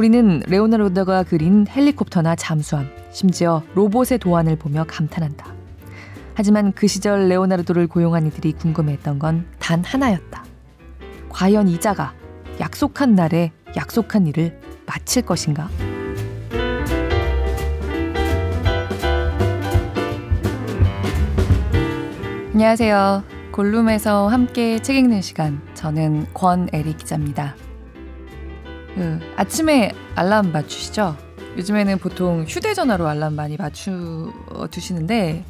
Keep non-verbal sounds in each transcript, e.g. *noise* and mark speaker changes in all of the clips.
Speaker 1: 우리는 레오나르도가 그린 헬리콥터나 잠수함, 심지어 로봇의 도안을 보며 감탄한다. 하지만 그 시절 레오나르도를 고용한 이들이 궁금해했던 건 단 하나였다. 과연 이자가 약속한 날에 약속한 일을 마칠 것인가? 안녕하세요. 골룸에서 함께 책 읽는 시간. 저는 권애리 기자입니다. 그, 아침에 알람 맞추시죠? 요즘에는 보통 휴대전화로 알람 많이 맞추 두시는데,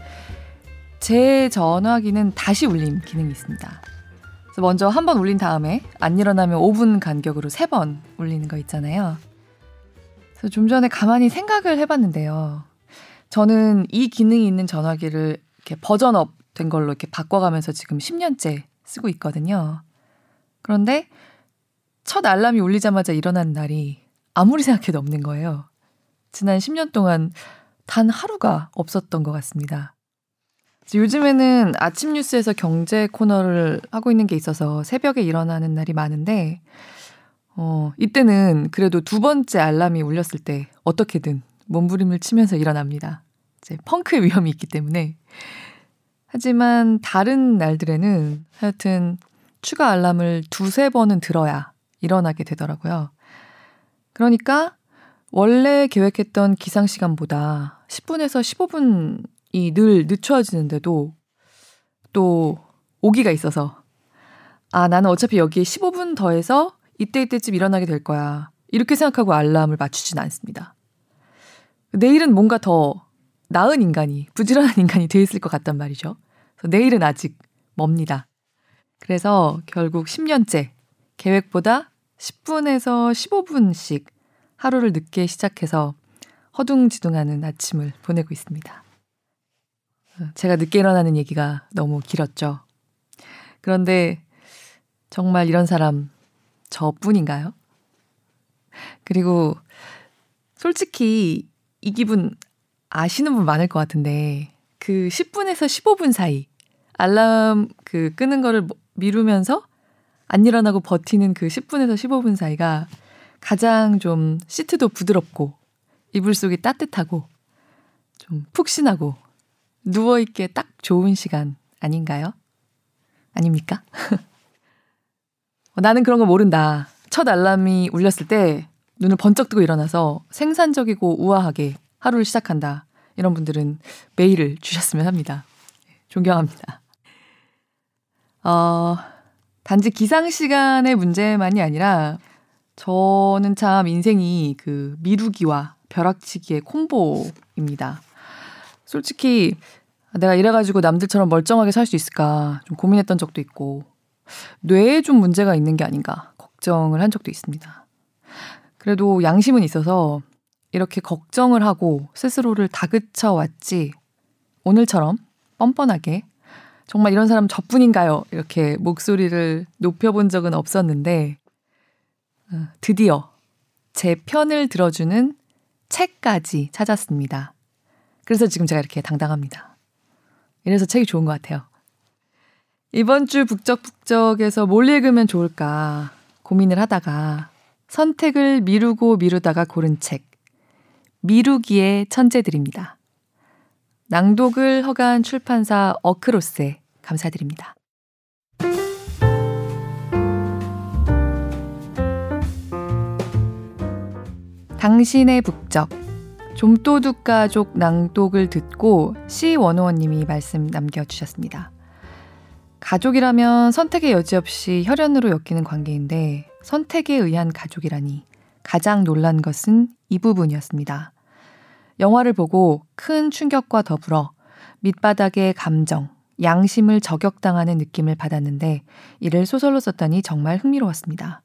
Speaker 1: 제 전화기는 다시 울림 기능이 있습니다. 그래서 먼저 한 번 울린 다음에 안 일어나면 5분 간격으로 3번 울리는 거 있잖아요. 그래서 좀 전에 가만히 생각을 해봤는데요. 저는 이 기능이 있는 전화기를 이렇게 버전업 된 걸로 이렇게 바꿔가면서 지금 10년째 쓰고 있거든요. 그런데 첫 알람이 울리자마자 일어난 날이 아무리 생각해도 없는 거예요. 지난 10년 동안 단 하루가 없었던 것 같습니다. 요즘에는 아침 뉴스에서 경제 코너를 하고 있는 게 있어서 새벽에 일어나는 날이 많은데, 어, 이때는 그래도 두 번째 알람이 울렸을 때 어떻게든 몸부림을 치면서 일어납니다. 이제 펑크의 위험이 있기 때문에. 하지만 다른 날들에는 하여튼 추가 알람을 두세 번은 들어야 일어나게 되더라고요. 그러니까 원래 계획했던 기상 시간보다 10분에서 15분 이 늘 늦춰지는데도 또 오기가 있어서 아, 나는 어차피 여기에 15분 더해서 이때 이때쯤 일어나게 될 거야. 이렇게 생각하고 알람을 맞추진 않습니다. 내일은 뭔가 더 나은 인간이, 부지런한 인간이 돼 있을 것 같단 말이죠. 내일은 아직 멉니다. 그래서 결국 10년째 계획보다 10분에서 15분씩 하루를 늦게 시작해서 허둥지둥하는 아침을 보내고 있습니다. 제가 늦게 일어나는 얘기가 너무 길었죠. 그런데 정말 이런 사람 저뿐인가요? 그리고 솔직히 이 기분 아시는 분 많을 것 같은데 그 10분에서 15분 사이 알람 그 끄는 거를 뭐 미루면서 안 일어나고 버티는 그 10분에서 15분 사이가 가장 좀 시트도 부드럽고 이불 속이 따뜻하고 좀 푹신하고 누워있기에 딱 좋은 시간 아닌가요? 아닙니까? *laughs* 어, 나는 그런 거 모른다. 첫 알람이 울렸을 때 눈을 번쩍 뜨고 일어나서 생산적이고 우아하게 하루를 시작한다. 이런 분들은 메일을 주셨으면 합니다. 존경합니다. 어, 단지 기상 시간의 문제만이 아니라 저는 참 인생이 그 미루기와 벼락치기의 콤보입니다. 솔직히 내가 이래가지고 남들처럼 멀쩡하게 살 수 있을까 좀 고민했던 적도 있고 뇌에 좀 문제가 있는 게 아닌가 걱정을 한 적도 있습니다. 그래도 양심은 있어서 이렇게 걱정을 하고 스스로를 다그쳐 왔지 오늘처럼 뻔뻔하게 정말 이런 사람 저뿐인가요? 이렇게 목소리를 높여본 적은 없었는데 어, 드디어 제 편을 들어주는 책까지 찾았습니다. 그래서 지금 제가 이렇게 당당합니다. 이래서 책이 좋은 것 같아요. 이번 주 북적북적에서 뭘 읽으면 좋을까 고민을 하다가 선택을 미루고 미루다가 고른 책. 미루기의 천재들입니다. 낭독을 허가한 출판사 어크로스에 감사드립니다. 당신의 북적 좀도둑 가족 낭독을 듣고 C151님이 말씀 남겨주셨습니다. 가족이라면 선택의 여지 없이 혈연으로 엮이는 관계인데 선택에 의한 가족이라니 가장 놀란 것은 이 부분이었습니다. 영화를 보고 큰 충격과 더불어 밑바닥의 감정, 양심을 저격당하는 느낌을 받았는데 이를 소설로 썼다니 정말 흥미로웠습니다.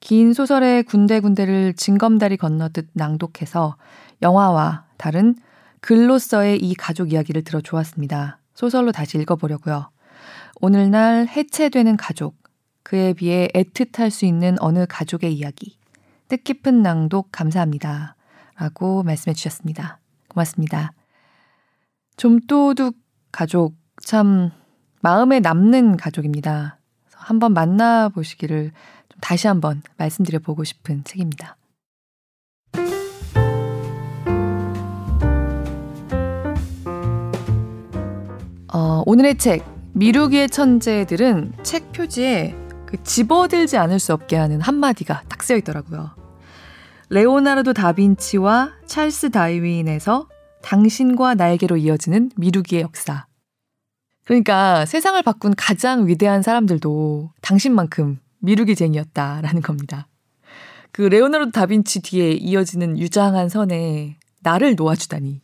Speaker 1: 긴 소설의 군데군데를 징검다리 건너듯 낭독해서 영화와 다른 글로서의 이 가족 이야기를 들어 좋았습니다. 소설로 다시 읽어보려고요. 오늘날 해체되는 가족, 그에 비해 애틋할 수 있는 어느 가족의 이야기. 뜻깊은 낭독 감사합니다. 라고 말씀해 주셨습니다. 고맙습니다. 좀또둑 가족 참 마음에 남는 가족입니다. 한번 만나보시기를 좀 다시 한번 말씀드려 보고 싶은 책입니다. 어, 오늘의 책 미루기의 천재들은 책 표지에 그 집어들지 않을 수 없게 하는 한마디가 딱 쓰여 있더라고요. 레오나르도 다빈치와 찰스 다이윈에서 당신과 나에게로 이어지는 미루기의 역사. 그러니까 세상을 바꾼 가장 위대한 사람들도 당신만큼 미루기쟁이였다라는 겁니다. 그 레오나르도 다빈치 뒤에 이어지는 유장한 선에 나를 놓아주다니.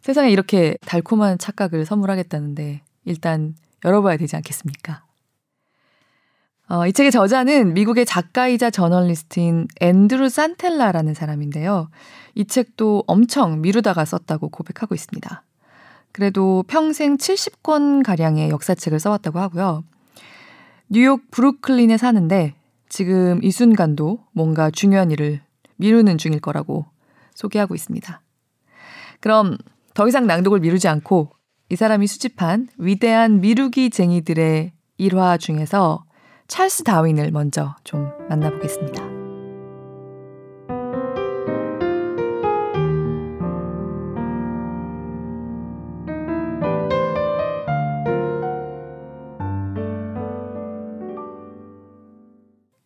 Speaker 1: 세상에 이렇게 달콤한 착각을 선물하겠다는데 일단 열어봐야 되지 않겠습니까? 어, 이 책의 저자는 미국의 작가이자 저널리스트인 앤드루 산텔라라는 사람인데요. 이 책도 엄청 미루다가 썼다고 고백하고 있습니다. 그래도 평생 70권 가량의 역사책을 써왔다고 하고요. 뉴욕 브루클린에 사는데 지금 이 순간도 뭔가 중요한 일을 미루는 중일 거라고 소개하고 있습니다. 그럼 더 이상 낭독을 미루지 않고 이 사람이 수집한 위대한 미루기 쟁이들의 일화 중에서 찰스 다윈을 먼저 좀 만나보겠습니다.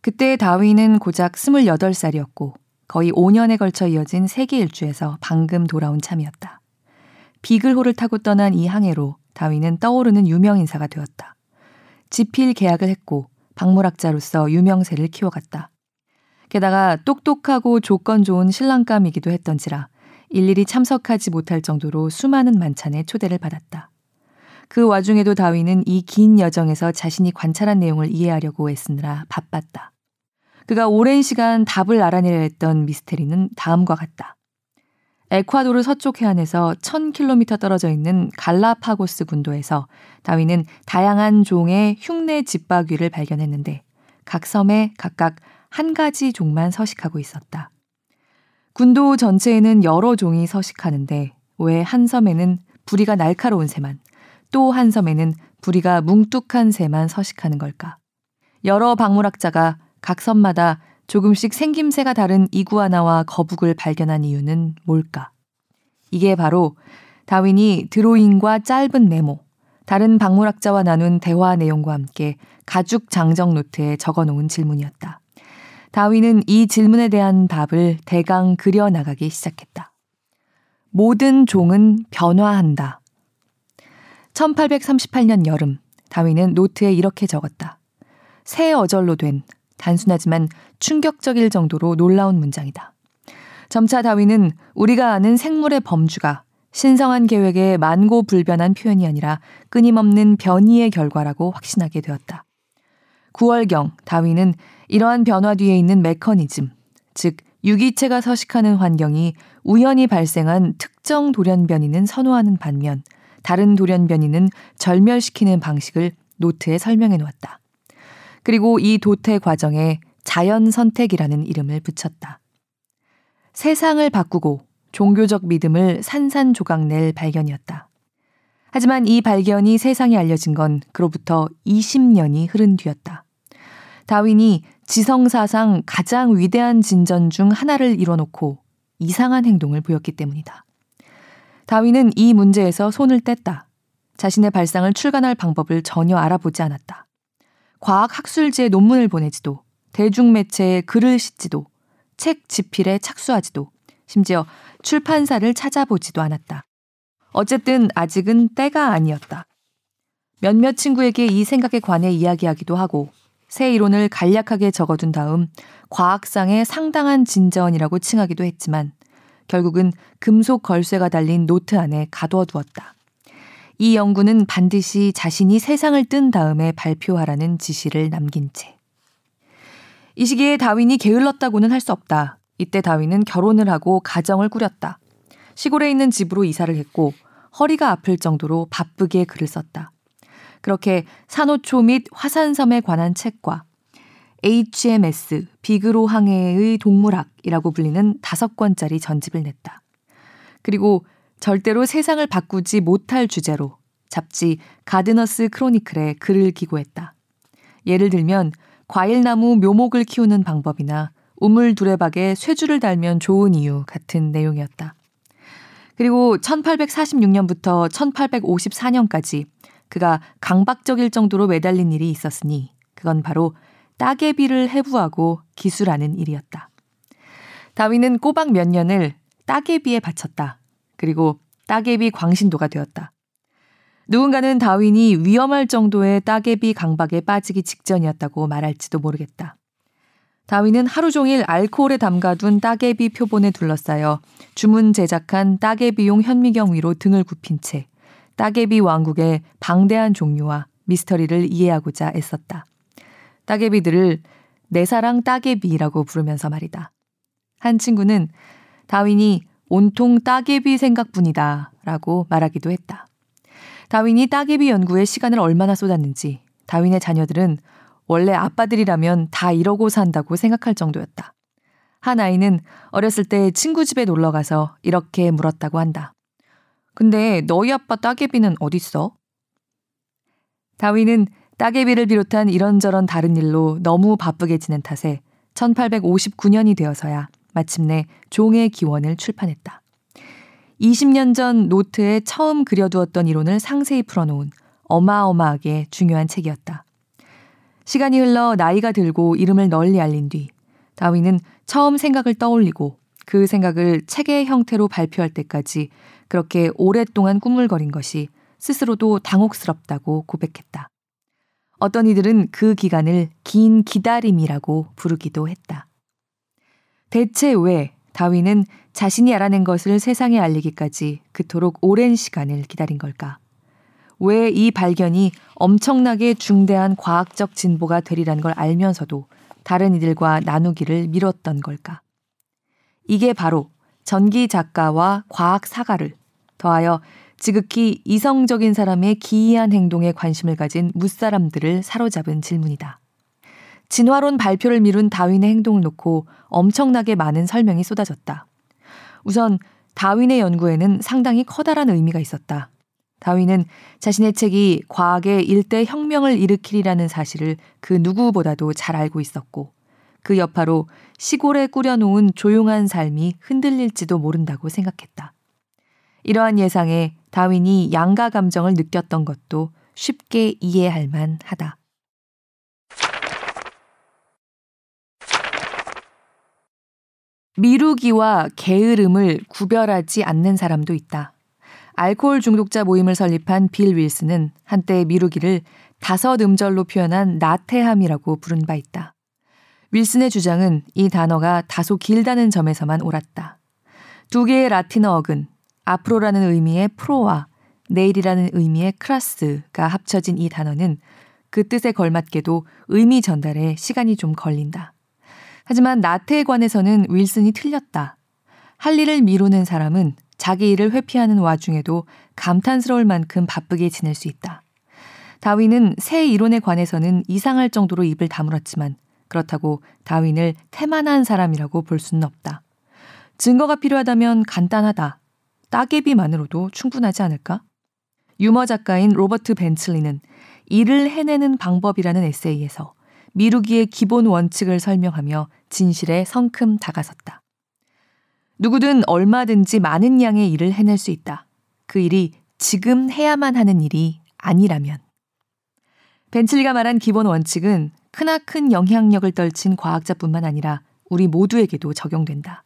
Speaker 1: 그때 다윈은 고작 28살이었고 거의 5년에 걸쳐 이어진 세계 일주에서 방금 돌아온 참이었다. 비글호를 타고 떠난 이 항해로 다윈은 떠오르는 유명 인사가 되었다. 지필 계약을 했고 박물학자로서 유명세를 키워갔다. 게다가 똑똑하고 조건 좋은 신랑감이기도 했던지라 일일이 참석하지 못할 정도로 수많은 만찬에 초대를 받았다. 그 와중에도 다윈은 이 긴 여정에서 자신이 관찰한 내용을 이해하려고 애쓰느라 바빴다. 그가 오랜 시간 답을 알아내려 했던 미스테리는 다음과 같다. 에콰도르 서쪽 해안에서 1000km 떨어져 있는 갈라파고스 군도에서 다윈은 다양한 종의 흉내 집바귀를 발견했는데 각 섬에 각각 한 가지 종만 서식하고 있었다. 군도 전체에는 여러 종이 서식하는데 왜 한 섬에는 부리가 날카로운 새만, 또 한 섬에는 부리가 뭉뚝한 새만 서식하는 걸까? 여러 박물학자가 각 섬마다 조금씩 생김새가 다른 이구아나와 거북을 발견한 이유는 뭘까? 이게 바로 다윈이 드로잉과 짧은 메모, 다른 박물학자와 나눈 대화 내용과 함께 가죽 장정 노트에 적어 놓은 질문이었다. 다윈은 이 질문에 대한 답을 대강 그려 나가기 시작했다. 모든 종은 변화한다. 1838년 여름, 다윈은 노트에 이렇게 적었다. 새 어절로 된 단순하지만 충격적일 정도로 놀라운 문장이다. 점차 다윈은 우리가 아는 생물의 범주가 신성한 계획의 만고 불변한 표현이 아니라 끊임없는 변이의 결과라고 확신하게 되었다. 9월경 다윈은 이러한 변화 뒤에 있는 메커니즘, 즉 유기체가 서식하는 환경이 우연히 발생한 특정 돌연변이는 선호하는 반면 다른 돌연변이는 절멸시키는 방식을 노트에 설명해 놓았다. 그리고 이 도태 과정에 자연 선택이라는 이름을 붙였다. 세상을 바꾸고 종교적 믿음을 산산조각낼 발견이었다. 하지만 이 발견이 세상에 알려진 건 그로부터 20년이 흐른 뒤였다. 다윈이 지성사상 가장 위대한 진전 중 하나를 이뤄놓고 이상한 행동을 보였기 때문이다. 다윈은 이 문제에서 손을 뗐다. 자신의 발상을 출간할 방법을 전혀 알아보지 않았다. 과학학술지에 논문을 보내지도, 대중매체에 글을 싣지도, 책 집필에 착수하지도, 심지어 출판사를 찾아보지도 않았다. 어쨌든 아직은 때가 아니었다. 몇몇 친구에게 이 생각에 관해 이야기하기도 하고, 새 이론을 간략하게 적어둔 다음 과학상의 상당한 진전이라고 칭하기도 했지만, 결국은 금속 걸쇠가 달린 노트 안에 가둬두었다. 이 연구는 반드시 자신이 세상을 뜬 다음에 발표하라는 지시를 남긴 채. 이 시기에 다윈이 게을렀다고는 할 수 없다. 이때 다윈은 결혼을 하고 가정을 꾸렸다. 시골에 있는 집으로 이사를 했고 허리가 아플 정도로 바쁘게 글을 썼다. 그렇게 산호초 및 화산섬에 관한 책과 HMS 비그로 항해의 동물학이라고 불리는 다섯 권짜리 전집을 냈다. 그리고 절대로 세상을 바꾸지 못할 주제로 잡지 가드너스 크로니클에 글을 기고했다. 예를 들면 과일나무 묘목을 키우는 방법이나 우물 두레박에 쇠줄을 달면 좋은 이유 같은 내용이었다. 그리고 1846년부터 1854년까지 그가 강박적일 정도로 매달린 일이 있었으니 그건 바로 따개비를 해부하고 기술하는 일이었다. 다윈은 꼬박 몇 년을 따개비에 바쳤다. 그리고 따개비 광신도가 되었다. 누군가는 다윈이 위험할 정도의 따개비 강박에 빠지기 직전이었다고 말할지도 모르겠다. 다윈은 하루 종일 알코올에 담가둔 따개비 표본에 둘러싸여 주문 제작한 따개비용 현미경 위로 등을 굽힌 채 따개비 왕국의 방대한 종류와 미스터리를 이해하고자 애썼다. 따개비들을 내 사랑 따개비라고 부르면서 말이다. 한 친구는 다윈이 온통 따개비 생각뿐이다 라고 말하기도 했다. 다윈이 따개비 연구에 시간을 얼마나 쏟았는지 다윈의 자녀들은 원래 아빠들이라면 다 이러고 산다고 생각할 정도였다. 한 아이는 어렸을 때 친구 집에 놀러 가서 이렇게 물었다고 한다. 근데 너희 아빠 따개비는 어딨어? 다윈은 따개비를 비롯한 이런저런 다른 일로 너무 바쁘게 지낸 탓에 1859년이 되어서야 마침내 종의 기원을 출판했다. 20년 전 노트에 처음 그려두었던 이론을 상세히 풀어놓은 어마어마하게 중요한 책이었다. 시간이 흘러 나이가 들고 이름을 널리 알린 뒤 다윈은 처음 생각을 떠올리고 그 생각을 책의 형태로 발표할 때까지 그렇게 오랫동안 꾸물거린 것이 스스로도 당혹스럽다고 고백했다. 어떤 이들은 그 기간을 긴 기다림이라고 부르기도 했다. 대체 왜 다윈은 자신이 알아낸 것을 세상에 알리기까지 그토록 오랜 시간을 기다린 걸까? 왜 이 발견이 엄청나게 중대한 과학적 진보가 되리란 걸 알면서도 다른 이들과 나누기를 미뤘던 걸까? 이게 바로 전기 작가와 과학 사가를 더하여 지극히 이성적인 사람의 기이한 행동에 관심을 가진 무사람들을 사로잡은 질문이다. 진화론 발표를 미룬 다윈의 행동을 놓고 엄청나게 많은 설명이 쏟아졌다. 우선 다윈의 연구에는 상당히 커다란 의미가 있었다. 다윈은 자신의 책이 과학의 일대 혁명을 일으키리라는 사실을 그 누구보다도 잘 알고 있었고 그 여파로 시골에 꾸려놓은 조용한 삶이 흔들릴지도 모른다고 생각했다. 이러한 예상에 다윈이 양가 감정을 느꼈던 것도 쉽게 이해할 만하다. 미루기와 게으름을 구별하지 않는 사람도 있다. 알코올 중독자 모임을 설립한 빌 윌슨은 한때 미루기를 다섯 음절로 표현한 나태함이라고 부른 바 있다. 윌슨의 주장은 이 단어가 다소 길다는 점에서만 옳았다. 두 개의 라틴어 어근, 앞으로라는 의미의 프로와 내일이라는 의미의 크라스가 합쳐진 이 단어는 그 뜻에 걸맞게도 의미 전달에 시간이 좀 걸린다. 하지만 나태에 관해서는 윌슨이 틀렸다. 할 일을 미루는 사람은 자기 일을 회피하는 와중에도 감탄스러울 만큼 바쁘게 지낼 수 있다. 다윈은 새 이론에 관해서는 이상할 정도로 입을 다물었지만 그렇다고 다윈을 태만한 사람이라고 볼 수는 없다. 증거가 필요하다면 간단하다. 따개비만으로도 충분하지 않을까? 유머 작가인 로버트 벤틀리는 일을 해내는 방법이라는 에세이에서 미루기의 기본 원칙을 설명하며 진실에 성큼 다가섰다. 누구든 얼마든지 많은 양의 일을 해낼 수 있다. 그 일이 지금 해야만 하는 일이 아니라면. 벤틀리가 말한 기본 원칙은 크나큰 영향력을 떨친 과학자뿐만 아니라 우리 모두에게도 적용된다.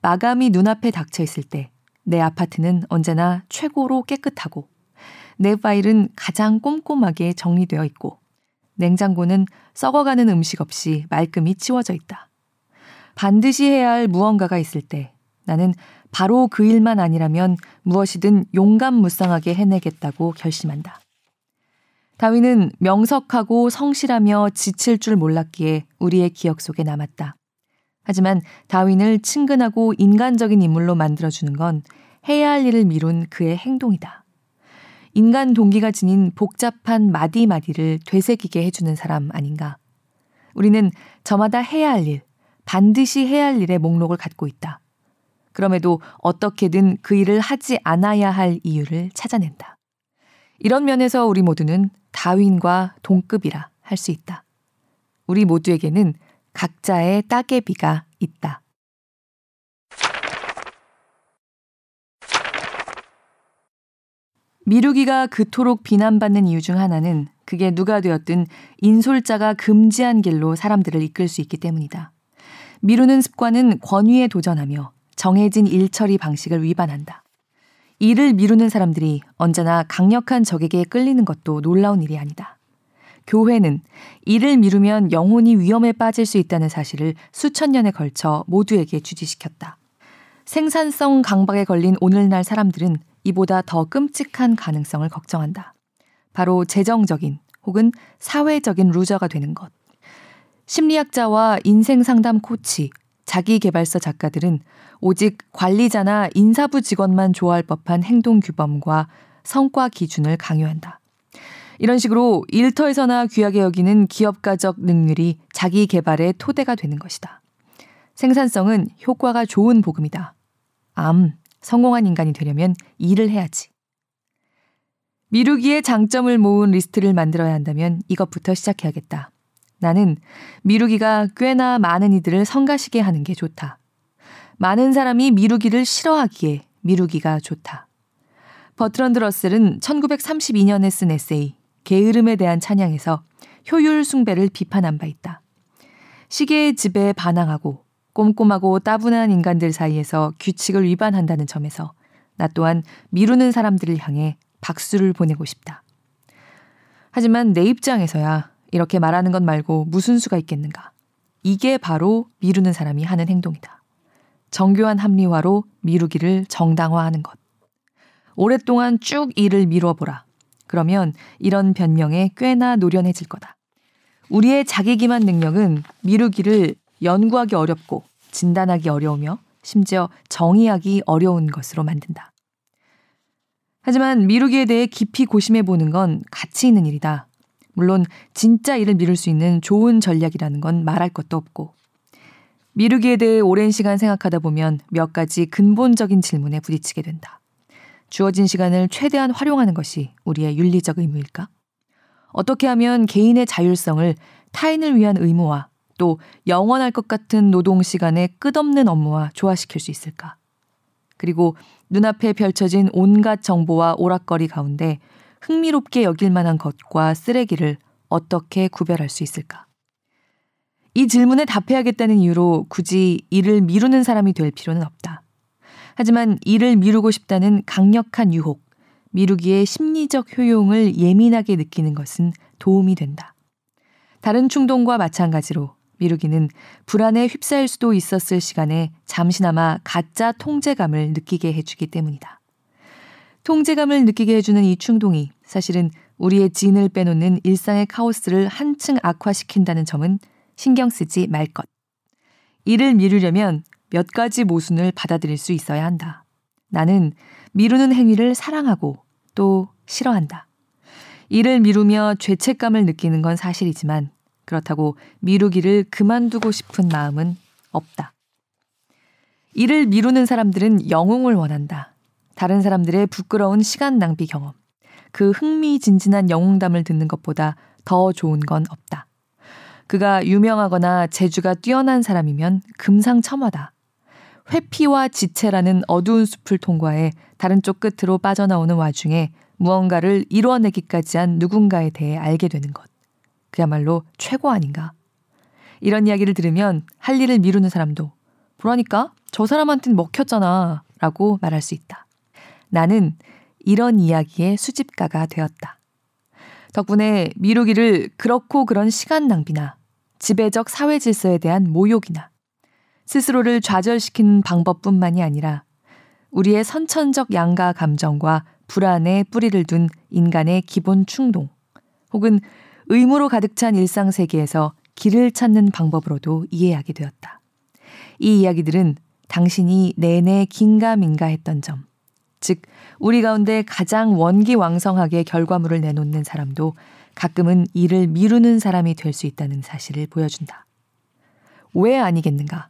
Speaker 1: 마감이 눈앞에 닥쳐 있을 때 내 아파트는 언제나 최고로 깨끗하고 내 파일은 가장 꼼꼼하게 정리되어 있고 냉장고는 썩어가는 음식 없이 말끔히 치워져 있다. 반드시 해야 할 무언가가 있을 때 나는 바로 그 일만 아니라면 무엇이든 용감무쌍하게 해내겠다고 결심한다. 다윈은 명석하고 성실하며 지칠 줄 몰랐기에 우리의 기억 속에 남았다. 하지만 다윈을 친근하고 인간적인 인물로 만들어주는 건 해야 할 일을 미룬 그의 행동이다. 인간 동기가 지닌 복잡한 마디마디를 되새기게 해주는 사람 아닌가. 우리는 저마다 해야 할 일, 반드시 해야 할 일의 목록을 갖고 있다. 그럼에도 어떻게든 그 일을 하지 않아야 할 이유를 찾아낸다. 이런 면에서 우리 모두는 다윈과 동급이라 할 수 있다. 우리 모두에게는 각자의 따개비가 있다. 미루기가 그토록 비난받는 이유 중 하나는 그게 누가 되었든 인솔자가 금지한 길로 사람들을 이끌 수 있기 때문이다. 미루는 습관은 권위에 도전하며 정해진 일처리 방식을 위반한다. 일을 미루는 사람들이 언제나 강력한 적에게 끌리는 것도 놀라운 일이 아니다. 교회는 일을 미루면 영혼이 위험에 빠질 수 있다는 사실을 수천 년에 걸쳐 모두에게 주지시켰다. 생산성 강박에 걸린 오늘날 사람들은 이보다 더 끔찍한 가능성을 걱정한다. 바로 재정적인 혹은 사회적인 루저가 되는 것. 심리학자와 인생 상담 코치, 자기 개발서 작가들은 오직 관리자나 인사부 직원만 좋아할 법한 행동 규범과 성과 기준을 강요한다. 이런 식으로 일터에서나 귀하게 여기는 기업가적 능률이 자기 개발의 토대가 되는 것이다. 생산성은 효과가 좋은 복음이다. 암, 성공한 인간이 되려면 일을 해야지. 미루기의 장점을 모은 리스트를 만들어야 한다면 이것부터 시작해야겠다. 나는 미루기가 꽤나 많은 이들을 성가시게 하는 게 좋다. 많은 사람이 미루기를 싫어하기에 미루기가 좋다. 버트런드 러셀은 1932년에 쓴 에세이 게으름에 대한 찬양에서 효율 숭배를 비판한 바 있다. 시계의 지배에 반항하고 꼼꼼하고 따분한 인간들 사이에서 규칙을 위반한다는 점에서 나 또한 미루는 사람들을 향해 박수를 보내고 싶다. 하지만 내 입장에서야 이렇게 말하는 것 말고 무슨 수가 있겠는가. 이게 바로 미루는 사람이 하는 행동이다. 정교한 합리화로 미루기를 정당화하는 것. 오랫동안 쭉 일을 미루어 보라. 그러면 이런 변명에 꽤나 노련해질 거다. 우리의 자기 기만 능력은 미루기를 연구하기 어렵고 진단하기 어려우며 심지어 정의하기 어려운 것으로 만든다. 하지만 미루기에 대해 깊이 고심해 보는 건 가치 있는 일이다. 물론 진짜 일을 미룰 수 있는 좋은 전략이라는 건 말할 것도 없고 미루기에 대해 오랜 시간 생각하다 보면 몇 가지 근본적인 질문에 부딪히게 된다. 주어진 시간을 최대한 활용하는 것이 우리의 윤리적 의무일까? 어떻게 하면 개인의 자율성을 타인을 위한 의무와 또 영원할 것 같은 노동 시간의 끝없는 업무와 조화시킬 수 있을까? 그리고 눈앞에 펼쳐진 온갖 정보와 오락거리 가운데 흥미롭게 여길 만한 것과 쓰레기를 어떻게 구별할 수 있을까? 이 질문에 답해야겠다는 이유로 굳이 일을 미루는 사람이 될 필요는 없다. 하지만 일을 미루고 싶다는 강력한 유혹, 미루기의 심리적 효용을 예민하게 느끼는 것은 도움이 된다. 다른 충동과 마찬가지로 미루기는 불안에 휩싸일 수도 있었을 시간에 잠시나마 가짜 통제감을 느끼게 해주기 때문이다. 통제감을 느끼게 해주는 이 충동이 사실은 우리의 진을 빼놓는 일상의 카오스를 한층 악화시킨다는 점은 신경 쓰지 말 것. 이를 미루려면 몇 가지 모순을 받아들일 수 있어야 한다. 나는 미루는 행위를 사랑하고 또 싫어한다. 이를 미루며 죄책감을 느끼는 건 사실이지만 그렇다고 미루기를 그만두고 싶은 마음은 없다. 이를 미루는 사람들은 영웅을 원한다. 다른 사람들의 부끄러운 시간 낭비 경험. 그 흥미진진한 영웅담을 듣는 것보다 더 좋은 건 없다. 그가 유명하거나 재주가 뛰어난 사람이면 금상첨화다. 회피와 지체라는 어두운 숲을 통과해 다른 쪽 끝으로 빠져나오는 와중에 무언가를 이루어내기까지 한 누군가에 대해 알게 되는 것. 그야말로 최고 아닌가. 이런 이야기를 들으면 할 일을 미루는 사람도 보라니까 저 사람한텐 먹혔잖아 라고 말할 수 있다. 나는 이런 이야기의 수집가가 되었다. 덕분에 미루기를 그렇고 그런 시간 낭비나 지배적 사회 질서에 대한 모욕이나 스스로를 좌절시키는 방법뿐만이 아니라 우리의 선천적 양가 감정과 불안에 뿌리를 둔 인간의 기본 충동 혹은 의무로 가득 찬 일상 세계에서 길을 찾는 방법으로도 이해하게 되었다. 이 이야기들은 당신이 내내 긴가민가 했던 점, 즉, 우리 가운데 가장 원기왕성하게 결과물을 내놓는 사람도 가끔은 일을 미루는 사람이 될 수 있다는 사실을 보여준다. 왜 아니겠는가?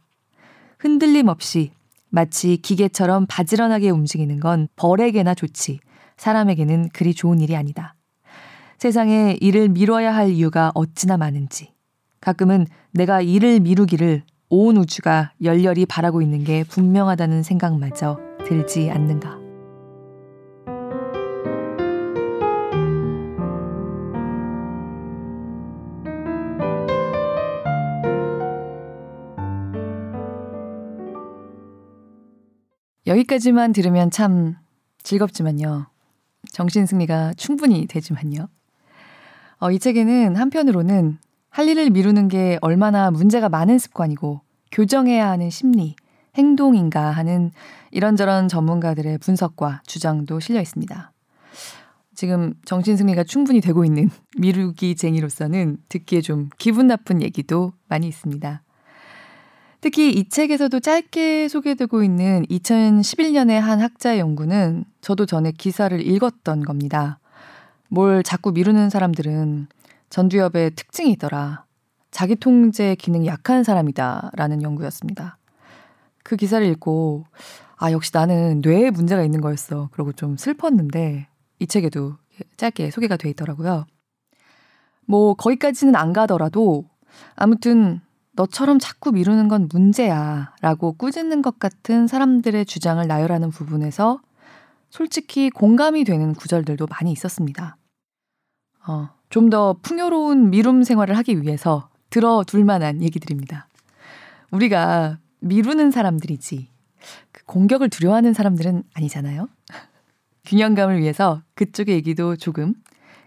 Speaker 1: 흔들림 없이 마치 기계처럼 바지런하게 움직이는 건 벌에게나 좋지 사람에게는 그리 좋은 일이 아니다. 세상에 일을 미뤄야 할 이유가 어찌나 많은지 가끔은 내가 일을 미루기를 온 우주가 열렬히 바라고 있는 게 분명하다는 생각마저 들지 않는가. 여기까지만 들으면 참 즐겁지만요. 정신 승리가 충분히 되지만요. 어, 이 책에는 한편으로는 할 일을 미루는 게 얼마나 문제가 많은 습관이고 교정해야 하는 심리, 행동인가 하는 이런저런 전문가들의 분석과 주장도 실려 있습니다. 지금 정신승리가 충분히 되고 있는 *laughs* 미루기쟁이로서는 듣기에 좀 기분 나쁜 얘기도 많이 있습니다. 특히 이 책에서도 짧게 소개되고 있는 2011년의 한 학자의 연구는 저도 전에 기사를 읽었던 겁니다. 뭘 자꾸 미루는 사람들은 전두엽의 특징이 있더라. 자기 통제 기능이 약한 사람이다. 라는 연구였습니다. 그 기사를 읽고, 아, 역시 나는 뇌에 문제가 있는 거였어. 그러고 좀 슬펐는데, 이 책에도 짧게 소개가 돼 있더라고요. 뭐, 거기까지는 안 가더라도, 아무튼 너처럼 자꾸 미루는 건 문제야 라고 꾸짖는 것 같은 사람들의 주장을 나열하는 부분에서 솔직히 공감이 되는 구절들도 많이 있었습니다. 어, 좀 더 풍요로운 미룸 생활을 하기 위해서 들어둘 만한 얘기들입니다. 우리가 미루는 사람들이지 그 공격을 두려워하는 사람들은 아니잖아요. *laughs* 균형감을 위해서 그쪽의 얘기도 조금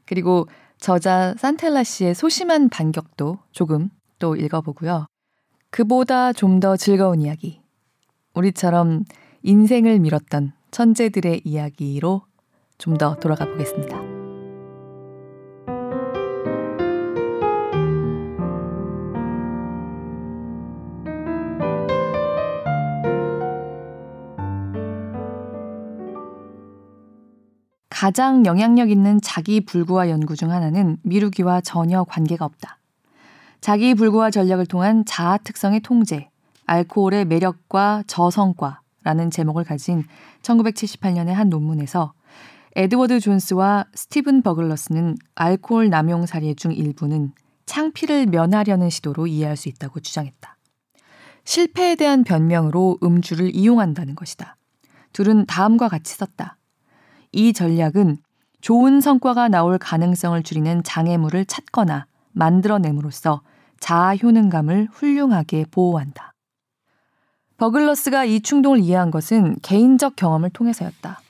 Speaker 1: 그리고 저자 산텔라 씨의 소심한 반격도 조금 또 읽어보고요. 그보다 좀 더 즐거운 이야기. 우리처럼 인생을 밀었던 천재들의 이야기로 좀 더 돌아가 보겠습니다. 가장 영향력 있는 자기 불구화 연구 중 하나는 미루기와 전혀 관계가 없다. 자기 불구화 전략을 통한 자아 특성의 통제, 알코올의 매력과 저성과라는 제목을 가진 1978년의 한 논문에서 에드워드 존스와 스티븐 버글러스는 알코올 남용 사례 중 일부는 창피를 면하려는 시도로 이해할 수 있다고 주장했다. 실패에 대한 변명으로 음주를 이용한다는 것이다. 둘은 다음과 같이 썼다. 이 전략은 좋은 성과가 나올 가능성을 줄이는 장애물을 찾거나 만들어냄으로써 자아 효능감을 훌륭하게 보호한다. 버글러스가 이 충동을 이해한 것은 개인적 경험을 통해서였다.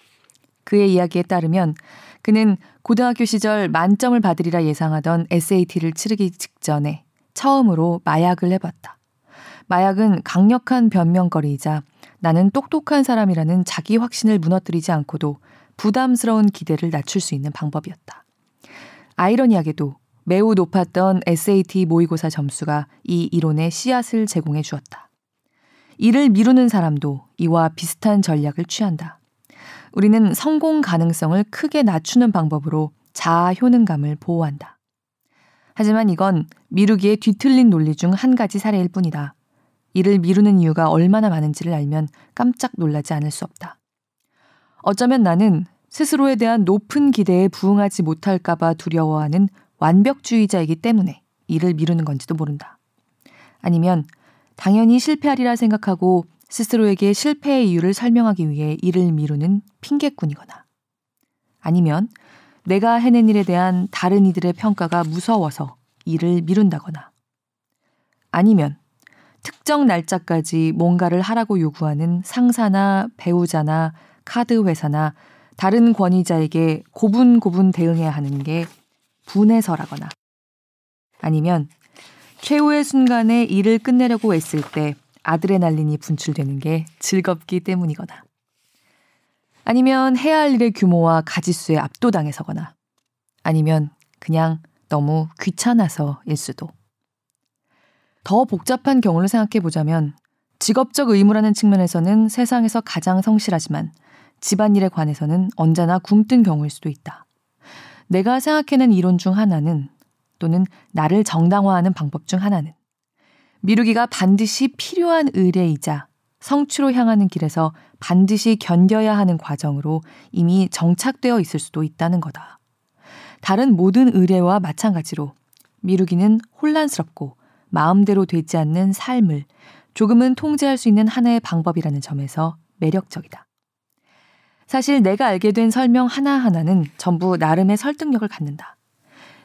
Speaker 1: 그의 이야기에 따르면 그는 고등학교 시절 만점을 받으리라 예상하던 SAT를 치르기 직전에 처음으로 마약을 해봤다. 마약은 강력한 변명거리이자 나는 똑똑한 사람이라는 자기 확신을 무너뜨리지 않고도 부담스러운 기대를 낮출 수 있는 방법이었다. 아이러니하게도 매우 높았던 SAT 모의고사 점수가 이 이론의 씨앗을 제공해 주었다. 이를 미루는 사람도 이와 비슷한 전략을 취한다. 우리는 성공 가능성을 크게 낮추는 방법으로 자아 효능감을 보호한다. 하지만 이건 미루기에 뒤틀린 논리 중 한 가지 사례일 뿐이다. 이를 미루는 이유가 얼마나 많은지를 알면 깜짝 놀라지 않을 수 없다. 어쩌면 나는 스스로에 대한 높은 기대에 부응하지 못할까봐 두려워하는 완벽주의자이기 때문에 일을 미루는 건지도 모른다. 아니면 당연히 실패하리라 생각하고 스스로에게 실패의 이유를 설명하기 위해 일을 미루는 핑계꾼이거나 아니면 내가 해낸 일에 대한 다른 이들의 평가가 무서워서 일을 미룬다거나 아니면 특정 날짜까지 뭔가를 하라고 요구하는 상사나 배우자나 카드 회사나 다른 권위자에게 고분고분 대응해야 하는 게 분해서라거나 아니면 최후의 순간에 일을 끝내려고 애쓸 때 아드레날린이 분출되는 게 즐겁기 때문이거나 아니면 해야 할 일의 규모와 가지수에 압도당해서거나 아니면 그냥 너무 귀찮아서일 수도. 더 복잡한 경우를 생각해 보자면 직업적 의무라는 측면에서는 세상에서 가장 성실하지만 집안일에 관해서는 언제나 굼뜬 경우일 수도 있다. 내가 생각해낸 이론 중 하나는 또는 나를 정당화하는 방법 중 하나는 미루기가 반드시 필요한 의뢰이자 성취로 향하는 길에서 반드시 견뎌야 하는 과정으로 이미 정착되어 있을 수도 있다는 거다. 다른 모든 의뢰와 마찬가지로 미루기는 혼란스럽고 마음대로 되지 않는 삶을 조금은 통제할 수 있는 하나의 방법이라는 점에서 매력적이다. 사실 내가 알게 된 설명 하나하나는 전부 나름의 설득력을 갖는다.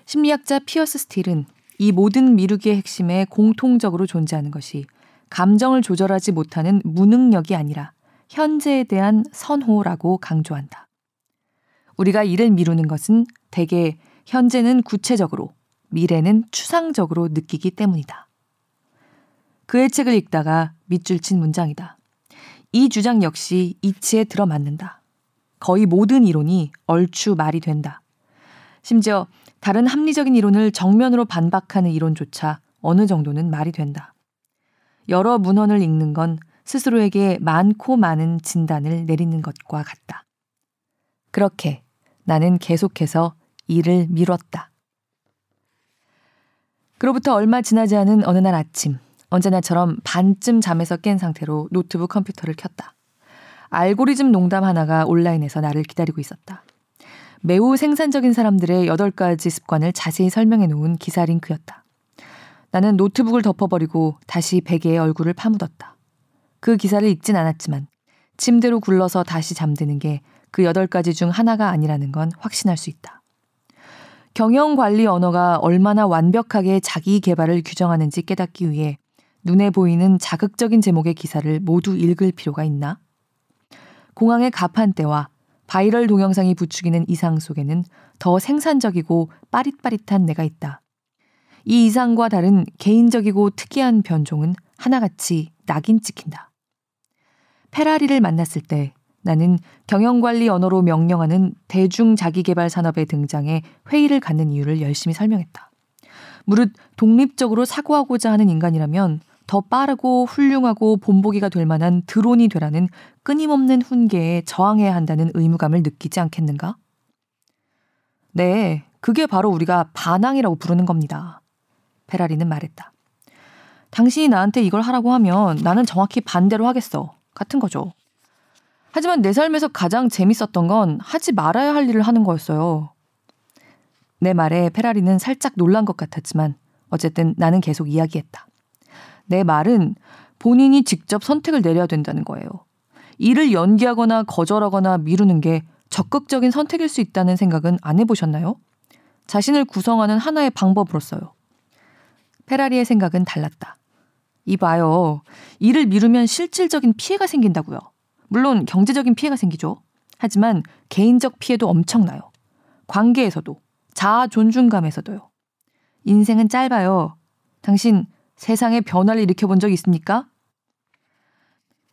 Speaker 1: 심리학자 피어스 스틸은 이 모든 미루기의 핵심에 공통적으로 존재하는 것이 감정을 조절하지 못하는 무능력이 아니라 현재에 대한 선호라고 강조한다. 우리가 일을 미루는 것은 대개 현재는 구체적으로, 미래는 추상적으로 느끼기 때문이다. 그의 책을 읽다가 밑줄 친 문장이다. 이 주장 역시 이치에 들어맞는다. 거의 모든 이론이 얼추 말이 된다. 심지어 다른 합리적인 이론을 정면으로 반박하는 이론조차 어느 정도는 말이 된다. 여러 문헌을 읽는 건 스스로에게 많고 많은 진단을 내리는 것과 같다. 그렇게 나는 계속해서 일을 미뤘다. 그로부터 얼마 지나지 않은 어느 날 아침, 언제나처럼 반쯤 잠에서 깬 상태로 노트북 컴퓨터를 켰다. 알고리즘 농담 하나가 온라인에서 나를 기다리고 있었다. 매우 생산적인 사람들의 8가지 습관을 자세히 설명해 놓은 기사 링크였다. 나는 노트북을 덮어버리고 다시 베개에 얼굴을 파묻었다. 그 기사를 읽진 않았지만 침대로 굴러서 다시 잠드는 게 그 8가지 중 하나가 아니라는 건 확신할 수 있다. 경영 관리 언어가 얼마나 완벽하게 자기 개발을 규정하는지 깨닫기 위해 눈에 보이는 자극적인 제목의 기사를 모두 읽을 필요가 있나? 공항의 가판대와 바이럴 동영상이 부추기는 이상 속에는 더 생산적이고 빠릿빠릿한 내가 있다. 이 이상과 다른 개인적이고 특이한 변종은 하나같이 낙인 찍힌다. 페라리를 만났을 때 나는 경영관리 언어로 명령하는 대중 자기개발 산업의 등장에 회의를 갖는 이유를 열심히 설명했다. 무릇 독립적으로 사고하고자 하는 인간이라면 더 빠르고 훌륭하고 본보기가 될 만한 드론이 되라는 끊임없는 훈계에 저항해야 한다는 의무감을 느끼지 않겠는가? 네, 그게 바로 우리가 반항이라고 부르는 겁니다. 페라리는 말했다. 당신이 나한테 이걸 하라고 하면 나는 정확히 반대로 하겠어. 같은 거죠. 하지만 내 삶에서 가장 재밌었던 건 하지 말아야 할 일을 하는 거였어요. 내 말에 페라리는 살짝 놀란 것 같았지만 어쨌든 나는 계속 이야기했다. 내 말은 본인이 직접 선택을 내려야 된다는 거예요. 일을 연기하거나 거절하거나 미루는 게 적극적인 선택일 수 있다는 생각은 안 해보셨나요? 자신을 구성하는 하나의 방법으로서요. 페라리의 생각은 달랐다. 이봐요. 일을 미루면 실질적인 피해가 생긴다고요. 물론 경제적인 피해가 생기죠. 하지만 개인적 피해도 엄청나요. 관계에서도, 자아 존중감에서도요. 인생은 짧아요. 당신 세상에 변화를 일으켜 본 적 있습니까?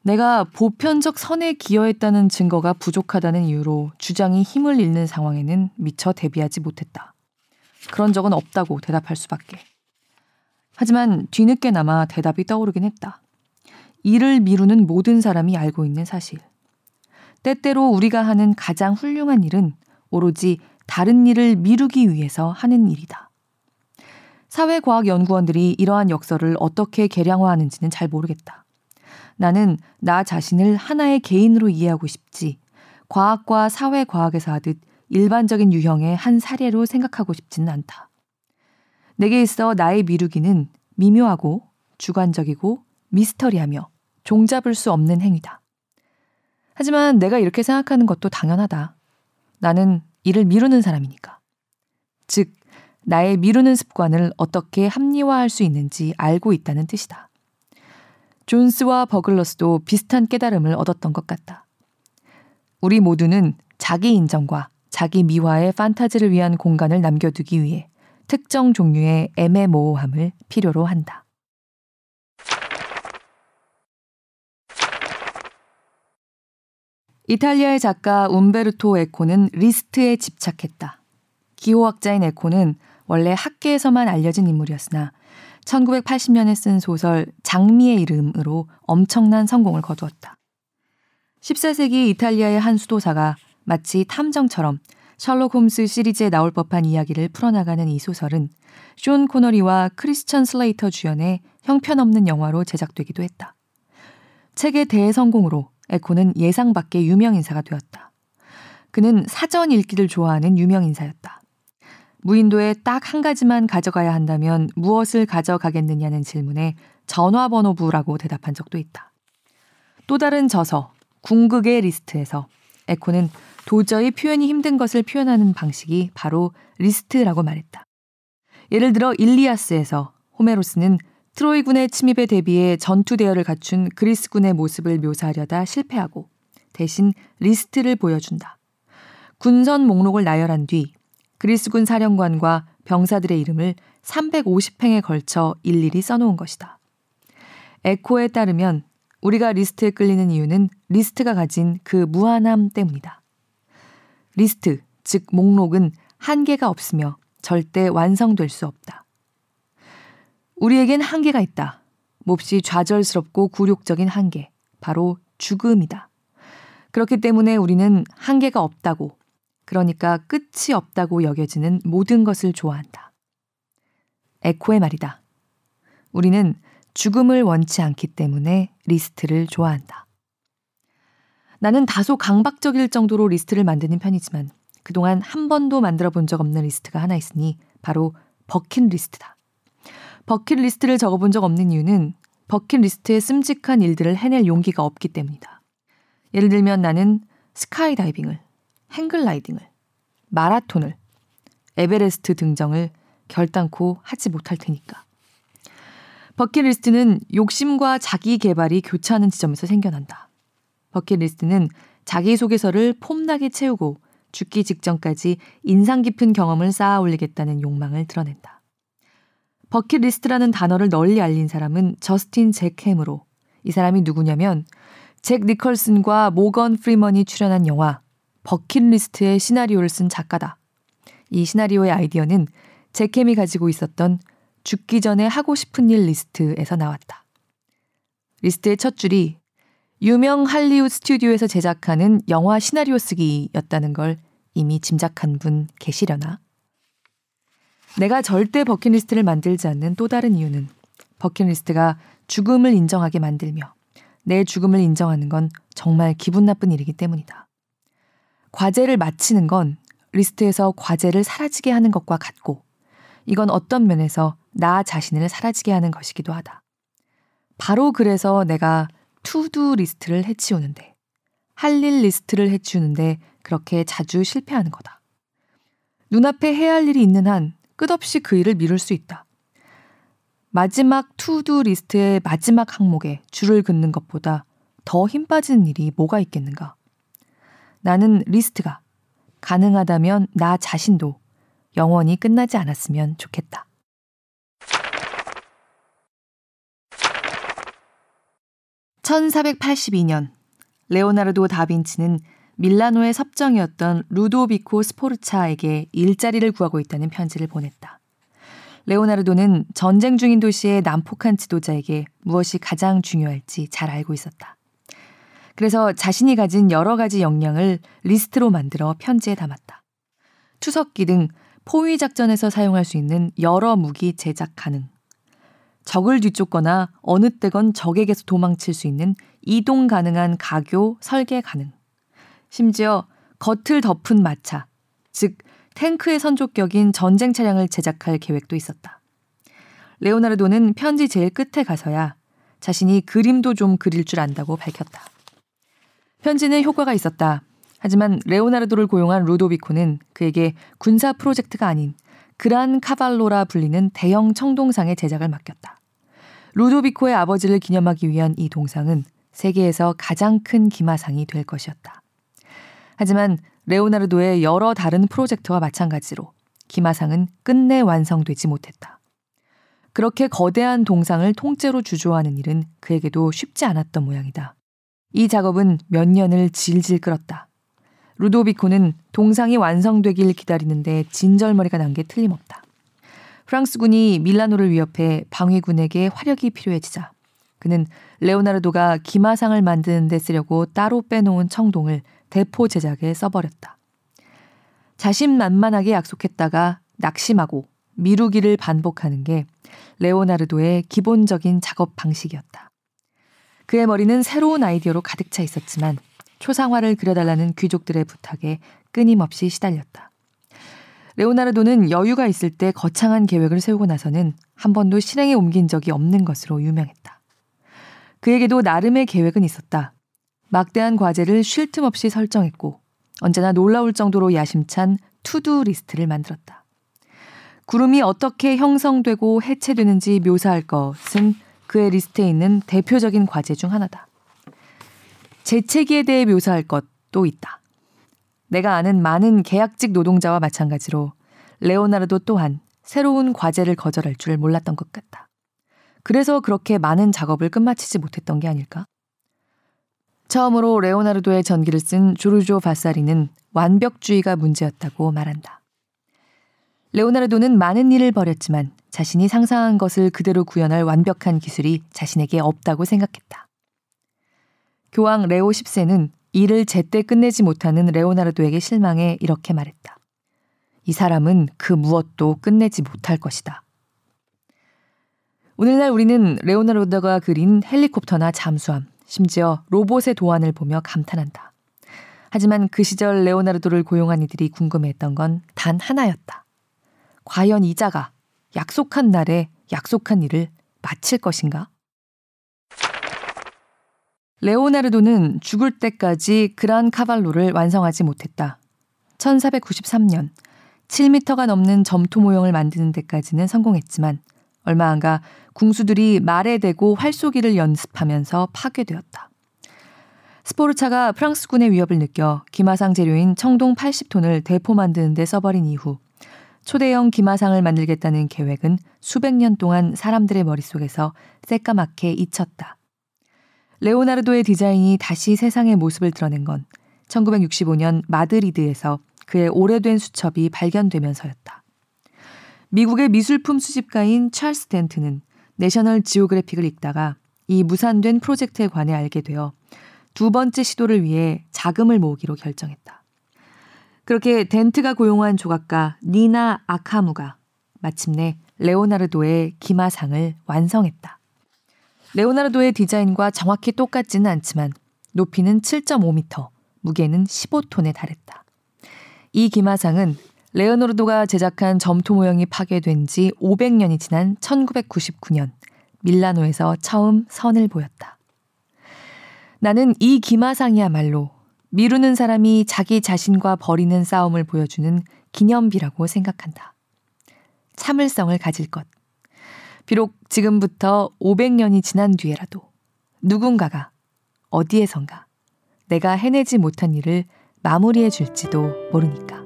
Speaker 1: 내가 보편적 선에 기여했다는 증거가 부족하다는 이유로 주장이 힘을 잃는 상황에는 미처 대비하지 못했다. 그런 적은 없다고 대답할 수밖에. 하지만 뒤늦게나마 대답이 떠오르긴 했다. 일을 미루는 모든 사람이 알고 있는 사실. 때때로 우리가 하는 가장 훌륭한 일은 오로지 다른 일을 미루기 위해서 하는 일이다. 사회과학연구원들이 이러한 역설을 어떻게 계량화하는지는 잘 모르겠다. 나는 나 자신을 하나의 개인으로 이해하고 싶지, 과학과 사회과학에서 하듯 일반적인 유형의 한 사례로 생각하고 싶지는 않다. 내게 있어 나의 미루기는 미묘하고 주관적이고 미스터리하며 종잡을 수 없는 행위다. 하지만 내가 이렇게 생각하는 것도 당연하다. 나는 일을 미루는 사람이니까. 즉, 나의 미루는 습관을 어떻게 합리화할 수 있는지 알고 있다는 뜻이다. 존스와 버글러스도 비슷한 깨달음을 얻었던 것 같다. 우리 모두는 자기 인정과 자기 미화의 판타지를 위한 공간을 남겨두기 위해 특정 종류의 애매모호함을 필요로 한다. 이탈리아의 작가 움베르토 에코는 리스트에 집착했다. 기호학자인 에코는 원래 학계에서만 알려진 인물이었으나 1980년에 쓴 소설 장미의 이름으로 엄청난 성공을 거두었다. 14세기 이탈리아의 한 수도사가 마치 탐정처럼 셜록 홈스 시리즈에 나올 법한 이야기를 풀어나가는 이 소설은 숀 코너리와 크리스천 슬레이터 주연의 형편없는 영화로 제작되기도 했다. 책의 대성공으로 에코는 예상 밖의 유명 인사가 되었다. 그는 사전 읽기를 좋아하는 유명 인사였다. 무인도에 딱 한 가지만 가져가야 한다면 무엇을 가져가겠느냐는 질문에 전화번호부라고 대답한 적도 있다. 또 다른 저서, 궁극의 리스트에서 에코는 도저히 표현이 힘든 것을 표현하는 방식이 바로 리스트라고 말했다. 예를 들어 일리아스에서 호메로스는 트로이군의 침입에 대비해 전투 대열을 갖춘 그리스군의 모습을 묘사하려다 실패하고 대신 리스트를 보여준다. 군선 목록을 나열한 뒤 그리스군 사령관과 병사들의 이름을 350행에 걸쳐 일일이 써놓은 것이다. 에코에 따르면 우리가 리스트에 끌리는 이유는 리스트가 가진 그 무한함 때문이다. 리스트, 즉 목록은 한계가 없으며 절대 완성될 수 없다. 우리에겐 한계가 있다. 몹시 좌절스럽고 굴욕적인 한계. 바로 죽음이다. 그렇기 때문에 우리는 한계가 없다고, 그러니까 끝이 없다고 여겨지는 모든 것을 좋아한다. 에코의 말이다. 우리는 죽음을 원치 않기 때문에 리스트를 좋아한다. 나는 다소 강박적일 정도로 리스트를 만드는 편이지만 그동안 한 번도 만들어 본 적 없는 리스트가 하나 있으니 바로 버킷리스트다. 버킷리스트를 적어본 적 없는 이유는 버킷리스트에 씀직한 일들을 해낼 용기가 없기 때문이다. 예를 들면 나는 스카이다이빙을, 행글라이딩을, 마라톤을, 에베레스트 등정을 결단코 하지 못할 테니까. 버킷리스트는 욕심과 자기 개발이 교차하는 지점에서 생겨난다. 버킷리스트는 자기소개서를 폼나게 채우고 죽기 직전까지 인상 깊은 경험을 쌓아 올리겠다는 욕망을 드러낸다. 버킷리스트라는 단어를 널리 알린 사람은 저스틴 잭햄으로 이 사람이 누구냐면 잭 니컬슨과 모건 프리먼이 출연한 영화 버킷리스트의 시나리오를 쓴 작가다. 이 시나리오의 아이디어는 잭햄이 가지고 있었던 죽기 전에 하고 싶은 일 리스트에서 나왔다. 리스트의 첫 줄이 유명 할리우드 스튜디오에서 제작하는 영화 시나리오 쓰기였다는 걸 이미 짐작한 분 계시려나? 내가 절대 버킷리스트를 만들지 않는 또 다른 이유는 버킷리스트가 죽음을 인정하게 만들며 내 죽음을 인정하는 건 정말 기분 나쁜 일이기 때문이다. 과제를 마치는 건 리스트에서 과제를 사라지게 하는 것과 같고 이건 어떤 면에서 나 자신을 사라지게 하는 것이기도 하다. 바로 그래서 내가 to-do 리스트를 해치우는데 할 일 리스트를 해치우는데 그렇게 자주 실패하는 거다. 눈앞에 해야 할 일이 있는 한 끝없이 그 일을 미룰 수 있다. 마지막 to-do 리스트의 마지막 항목에 줄을 긋는 것보다 더 힘 빠지는 일이 뭐가 있겠는가? 나는 리스트가 가능하다면 나 자신도 영원히 끝나지 않았으면 좋겠다. (1482년) 레오나르도 다빈치는 밀라노의 섭정이었던 루도비코 스포르차에게 일자리를 구하고 있다는 편지를 보냈다. 레오나르도는 전쟁 중인 도시의 난폭한 지도자에게 무엇이 가장 중요할지 잘 알고 있었다. 그래서 자신이 가진 여러 가지 역량을 리스트로 만들어 편지에 담았다. 투석기 등 포위 작전에서 사용할 수 있는 여러 무기 제작 가능. 적을 뒤쫓거나 어느 때건 적에게서 도망칠 수 있는 이동 가능한 가교 설계 가능. 심지어 겉을 덮은 마차, 즉 탱크의 선조격인 전쟁 차량을 제작할 계획도 있었다. 레오나르도는 편지 제일 끝에 가서야 자신이 그림도 좀 그릴 줄 안다고 밝혔다. 편지는 효과가 있었다. 하지만 레오나르도를 고용한 루도비코는 그에게 군사 프로젝트가 아닌 그란 카발로라 불리는 대형 청동상의 제작을 맡겼다. 루도비코의 아버지를 기념하기 위한 이 동상은 세계에서 가장 큰 기마상이 될 것이었다. 하지만 레오나르도의 여러 다른 프로젝트와 마찬가지로 기마상은 끝내 완성되지 못했다. 그렇게 거대한 동상을 통째로 주조하는 일은 그에게도 쉽지 않았던 모양이다. 이 작업은 몇 년을 질질 끌었다. 루도비코는 동상이 완성되길 기다리는데 진절머리가 난 게 틀림없다. 프랑스군이 밀라노를 위협해 방위군에게 화력이 필요해지자 그는 레오나르도가 기마상을 만드는 데 쓰려고 따로 빼놓은 청동을 대포 제작에 써버렸다. 자신만만하게 약속했다가 낙심하고 미루기를 반복하는 게 레오나르도의 기본적인 작업 방식이었다. 그의 머리는 새로운 아이디어로 가득 차 있었지만 초상화를 그려달라는 귀족들의 부탁에 끊임없이 시달렸다. 레오나르도는 여유가 있을 때 거창한 계획을 세우고 나서는 한 번도 실행에 옮긴 적이 없는 것으로 유명했다. 그에게도 나름의 계획은 있었다. 막대한 과제를 쉴 틈 없이 설정했고 언제나 놀라울 정도로 야심찬 to-do 리스트를 만들었다. 구름이 어떻게 형성되고 해체되는지 묘사할 것은 그의 리스트에 있는 대표적인 과제 중 하나다. 재채기에 대해 묘사할 것도 있다. 내가 아는 많은 계약직 노동자와 마찬가지로 레오나르도 또한 새로운 과제를 거절할 줄 몰랐던 것 같다. 그래서 그렇게 많은 작업을 끝마치지 못했던 게 아닐까? 처음으로 레오나르도의 전기를 쓴 조르조 바사리는 완벽주의가 문제였다고 말한다. 레오나르도는 많은 일을 벌였지만 자신이 상상한 것을 그대로 구현할 완벽한 기술이 자신에게 없다고 생각했다. 교황 레오 10세는 일을 제때 끝내지 못하는 레오나르도에게 실망해 이렇게 말했다. 이 사람은 그 무엇도 끝내지 못할 것이다. 오늘날 우리는 레오나르도가 그린 헬리콥터나 잠수함, 심지어 로봇의 도안을 보며 감탄한다. 하지만 그 시절 레오나르도를 고용한 이들이 궁금해했던 건 단 하나였다. 과연 이자가 약속한 날에 약속한 일을 마칠 것인가? 레오나르도는 죽을 때까지 그란 카발로를 완성하지 못했다. 1493년 7미터가 넘는 점토 모형을 만드는 데까지는 성공했지만 얼마 안 가 궁수들이 말에 대고 활쏘기를 연습하면서 파괴되었다. 스포르차가 프랑스군의 위협을 느껴 기마상 재료인 청동 80톤을 대포 만드는 데 써버린 이후 초대형 기마상을 만들겠다는 계획은 수백 년 동안 사람들의 머릿속에서 새까맣게 잊혔다. 레오나르도의 디자인이 다시 세상에 모습을 드러낸 건 1965년 마드리드에서 그의 오래된 수첩이 발견되면서였다. 미국의 미술품 수집가인 찰스 덴트는 내셔널 지오그래픽을 읽다가 이 무산된 프로젝트에 관해 알게 되어 두 번째 시도를 위해 자금을 모으기로 결정했다. 그렇게 덴트가 고용한 조각가 니나 아카무가 마침내 레오나르도의 기마상을 완성했다. 레오나르도의 디자인과 정확히 똑같지는 않지만 높이는 7.5m, 무게는 15톤에 달했다. 이 기마상은 레오나르도가 제작한 점토 모형이 파괴된 지 500년이 지난 1999년 밀라노에서 처음 선을 보였다. 나는 이 기마상이야말로 미루는 사람이 자기 자신과 벌이는 싸움을 보여주는 기념비라고 생각한다. 참을성을 가질 것. 비록 지금부터 500년이 지난 뒤에라도 누군가가 어디에선가 내가 해내지 못한 일을 마무리해 줄지도 모르니까.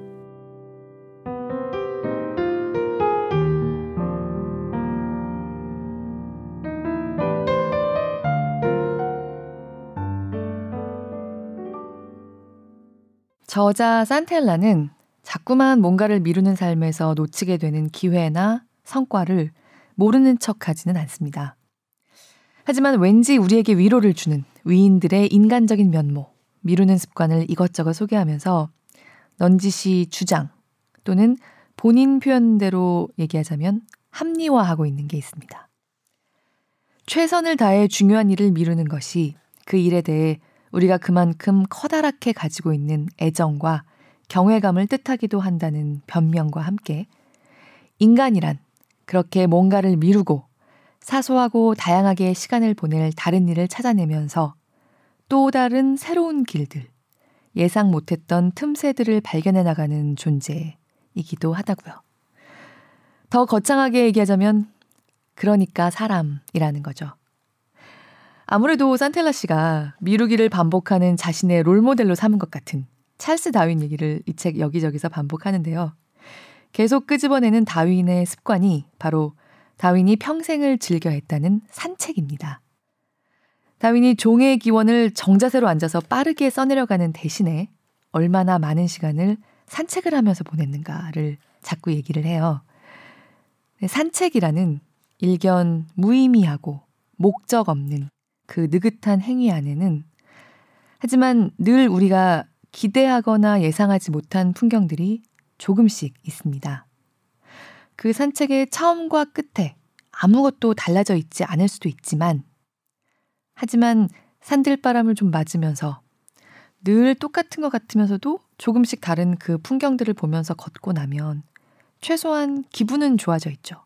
Speaker 1: 저자 산텔라는 자꾸만 뭔가를 미루는 삶에서 놓치게 되는 기회나 성과를 모르는 척 하지는 않습니다. 하지만 왠지 우리에게 위로를 주는 위인들의 인간적인 면모, 미루는 습관을 이것저것 소개하면서 넌지시 주장 또는 본인 표현대로 얘기하자면 합리화하고 있는 게 있습니다. 최선을 다해 중요한 일을 미루는 것이 그 일에 대해 우리가 그만큼 커다랗게 가지고 있는 애정과 경외감을 뜻하기도 한다는 변명과 함께 인간이란 그렇게 뭔가를 미루고 사소하고 다양하게 시간을 보낼 다른 일을 찾아내면서 또 다른 새로운 길들, 예상 못했던 틈새들을 발견해 나가는 존재이기도 하다고요. 더 거창하게 얘기하자면 그러니까 사람이라는 거죠. 아무래도 산텔라 씨가 미루기를 반복하는 자신의 롤모델로 삼은 것 같은 찰스 다윈 얘기를 이 책 여기저기서 반복하는데요. 계속 끄집어내는 다윈의 습관이 바로 다윈이 평생을 즐겨 했다는 산책입니다. 다윈이 종의 기원을 정자세로 앉아서 빠르게 써내려가는 대신에 얼마나 많은 시간을 산책을 하면서 보냈는가를 자꾸 얘기를 해요. 산책이라는 일견 무의미하고 목적 없는 그 느긋한 행위 안에는 하지만 늘 우리가 기대하거나 예상하지 못한 풍경들이 조금씩 있습니다. 그 산책의 처음과 끝에 아무것도 달라져 있지 않을 수도 있지만, 하지만 산들바람을 좀 맞으면서 늘 똑같은 것 같으면서도 조금씩 다른 그 풍경들을 보면서 걷고 나면 최소한 기분은 좋아져 있죠.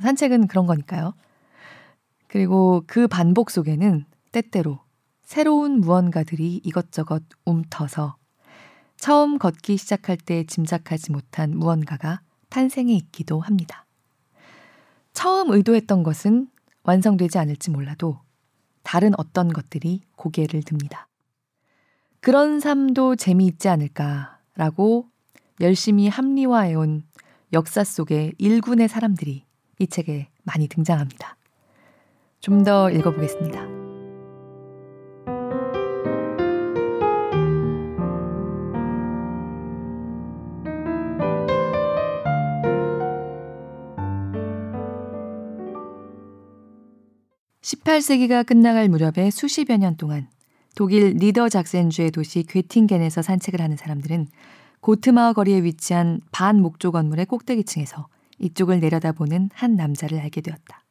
Speaker 1: 산책은 그런 거니까요. 그리고 그 반복 속에는 때때로 새로운 무언가들이 이것저것 움터서 처음 걷기 시작할 때 짐작하지 못한 무언가가 탄생해 있기도 합니다. 처음 의도했던 것은 완성되지 않을지 몰라도 다른 어떤 것들이 고개를 듭니다. 그런 삶도 재미있지 않을까라고 열심히 합리화해온 역사 속의 일군의 사람들이 이 책에 많이 등장합니다. 좀 더 읽어보겠습니다. 18세기가 끝나갈 무렵에 수십여 년 동안 독일 니더 작센주의 도시 괴팅겐에서 산책을 하는 사람들은 고트마어 거리에 위치한 반 목조 건물의 꼭대기층에서 이쪽을 내려다보는 한 남자를 알게 되었다.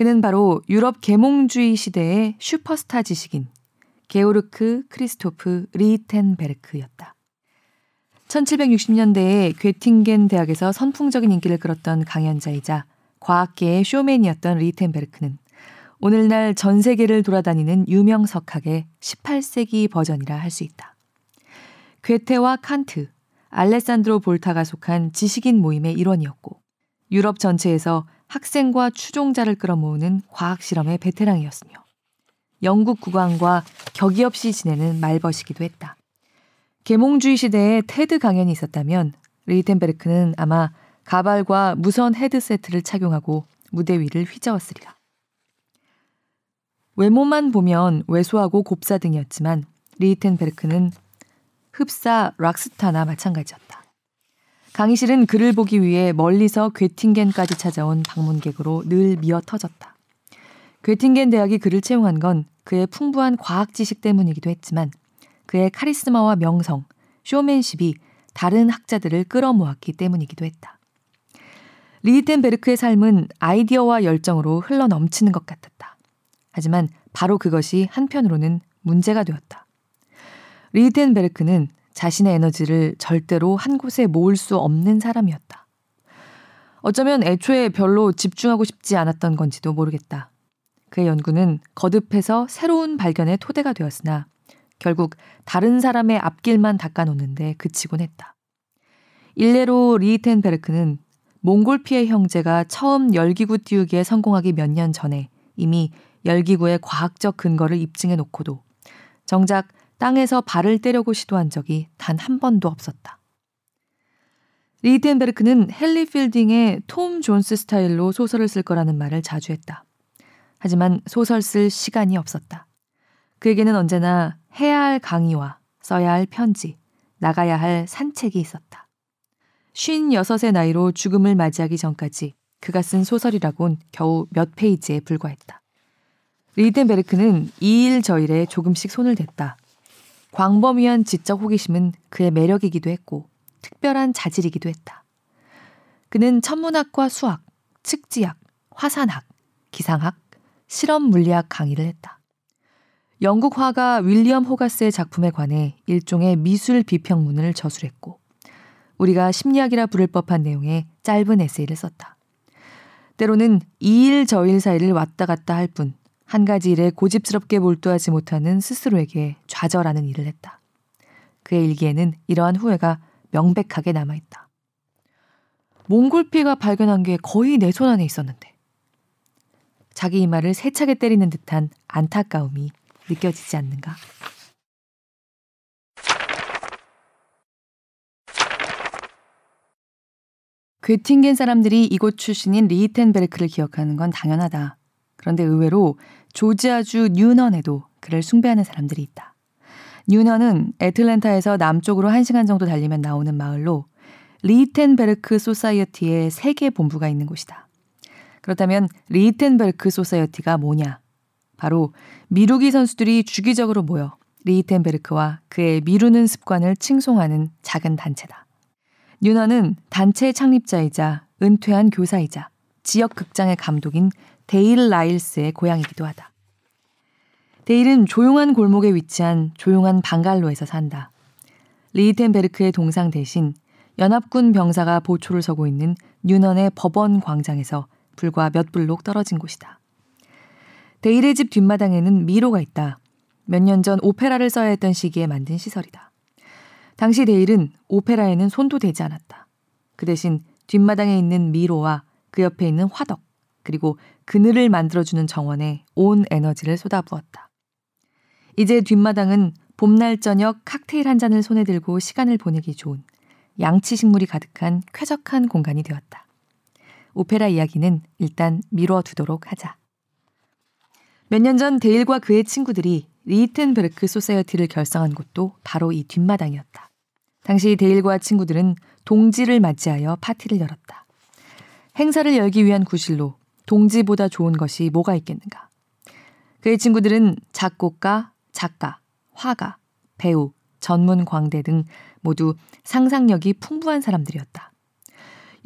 Speaker 1: 그는 바로 유럽 계몽주의 시대의 슈퍼스타 지식인 게오르크 크리스토프 리히텐베르크였다. 1760년대에 괴팅겐 대학에서 선풍적인 인기를 끌었던 강연자이자 과학계의 쇼맨이었던 리히텐베르크는 오늘날 전 세계를 돌아다니는 유명 석학의 18세기 버전이라 할 수 있다. 괴테와 칸트, 알레산드로 볼타가 속한 지식인 모임의 일원이었고 유럽 전체에서 학생과 추종자를 끌어모으는 과학 실험의 베테랑이었으며 영국 국왕과 격이 없이 지내는 말벗이기도 했다. 계몽주의 시대에 테드 강연이 있었다면 리텐베르크는 아마 가발과 무선 헤드세트를 착용하고 무대 위를 휘저었으리라. 외모만 보면 왜소하고 곱사등이었지만 리히텐베르크는 흡사 락스타나 마찬가지였다. 강의실은 그를 보기 위해 멀리서 괴팅겐까지 찾아온 방문객으로 늘 미어 터졌다. 괴팅겐 대학이 그를 채용한 건 그의 풍부한 과학 지식 때문이기도 했지만 그의 카리스마와 명성, 쇼맨십이 다른 학자들을 끌어모았기 때문이기도 했다. 리히텐베르크의 삶은 아이디어와 열정으로 흘러 넘치는 것 같았다. 하지만 바로 그것이 한편으로는 문제가 되었다. 리텐베르크는 자신의 에너지를 절대로 한 곳에 모을 수 없는 사람이었다. 어쩌면 애초에 별로 집중하고 싶지 않았던 건지도 모르겠다. 그의 연구는 거듭해서 새로운 발견의 토대가 되었으나 결국 다른 사람의 앞길만 닦아놓는데 그치곤 했다. 일례로 리텐베르크는 몽골피의 형제가 처음 열기구 띄우기에 성공하기 몇 년 전에 이미 열기구의 과학적 근거를 입증해 놓고도 정작 땅에서 발을 떼려고 시도한 적이 단 한 번도 없었다. 리텐베르크는 헨리 필딩의 톰 존스 스타일로 소설을 쓸 거라는 말을 자주 했다. 하지만 소설 쓸 시간이 없었다. 그에게는 언제나 해야 할 강의와 써야 할 편지, 나가야 할 산책이 있었다. 56의 나이로 죽음을 맞이하기 전까지 그가 쓴 소설이라곤 겨우 몇 페이지에 불과했다. 리덴베르크는 이 일 저 일에 조금씩 손을 댔다. 광범위한 지적 호기심은 그의 매력이기도 했고 특별한 자질이기도 했다. 그는 천문학과 수학, 측지학, 화산학, 기상학, 실험 물리학 강의를 했다. 영국 화가 윌리엄 호가스의 작품에 관해 일종의 미술 비평문을 저술했고 우리가 심리학이라 부를 법한 내용의 짧은 에세이를 썼다. 때로는 이일 저일 사이를 왔다 갔다 할 뿐 한 가지 일에 고집스럽게 몰두하지 못하는 스스로에게 좌절하는 일을 했다. 그의 일기에는 이러한 후회가 명백하게 남아있다. 몽골피가 발견한 게 거의 내 손 안에 있었는데. 자기 이마를 세차게 때리는 듯한 안타까움이 느껴지지 않는가. 괴팅겐 사람들이 이곳 출신인 리히텐베르크를 기억하는 건 당연하다. 그런데 의외로 조지아주 뉴넌에도 그를 숭배하는 사람들이 있다. 뉴넌은 애틀랜타에서 남쪽으로 1시간 정도 달리면 나오는 마을로 리히텐베르크 소사이어티의 세계 본부가 있는 곳이다. 그렇다면 리히텐베르크 소사이어티가 뭐냐? 바로 미루기 선수들이 주기적으로 모여 리히텐베르크와 그의 미루는 습관을 칭송하는 작은 단체다. 뉴넌은 단체 창립자이자 은퇴한 교사이자 지역 극장의 감독인 데일 라일스의 고향이기도 하다. 데일은 조용한 골목에 위치한 조용한 방갈로에서 산다. 리히텐베르크의 동상 대신 연합군 병사가 보초를 서고 있는 뉴넌의 법원 광장에서 불과 몇 블록 떨어진 곳이다. 데일의 집 뒷마당에는 미로가 있다. 몇 년 전 오페라를 써야 했던 시기에 만든 시설이다. 당시 데일은 오페라에는 손도 대지 않았다. 그 대신 뒷마당에 있는 미로와 그 옆에 있는 화덕, 그리고 그늘을 만들어주는 정원에 온 에너지를 쏟아부었다. 이제 뒷마당은 봄날 저녁 칵테일 한 잔을 손에 들고 시간을 보내기 좋은 양치 식물이 가득한 쾌적한 공간이 되었다. 오페라 이야기는 일단 미뤄두도록 하자. 몇 년 전 데일과 그의 친구들이 리히텐베르크 소사이어티를 결성한 곳도 바로 이 뒷마당이었다. 당시 데일과 친구들은 동지를 맞이하여 파티를 열었다. 행사를 열기 위한 구실로 동지보다 좋은 것이 뭐가 있겠는가. 그의 친구들은 작곡가, 작가, 화가, 배우, 전문 광대 등 모두 상상력이 풍부한 사람들이었다.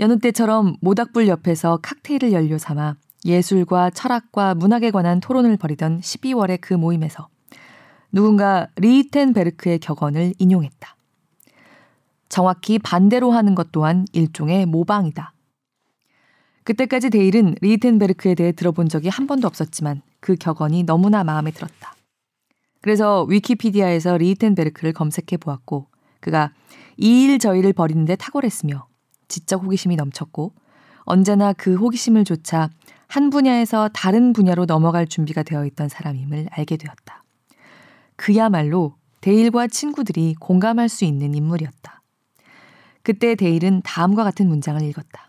Speaker 1: 여느 때처럼 모닥불 옆에서 칵테일을 연료 삼아 예술과 철학과 문학에 관한 토론을 벌이던 12월의 그 모임에서 누군가 리히텐베르크의 격언을 인용했다. 정확히 반대로 하는 것 또한 일종의 모방이다. 그때까지 데일은 리히텐베르크에 대해 들어본 적이 한 번도 없었지만 그 격언이 너무나 마음에 들었다. 그래서 위키피디아에서 리히텐베르크를 검색해 보았고 그가 이 일 저일을 벌이는데 탁월했으며 지적 호기심이 넘쳤고 언제나 그 호기심을 좇아 한 분야에서 다른 분야로 넘어갈 준비가 되어 있던 사람임을 알게 되었다. 그야말로 데일과 친구들이 공감할 수 있는 인물이었다. 그때 데일은 다음과 같은 문장을 읽었다.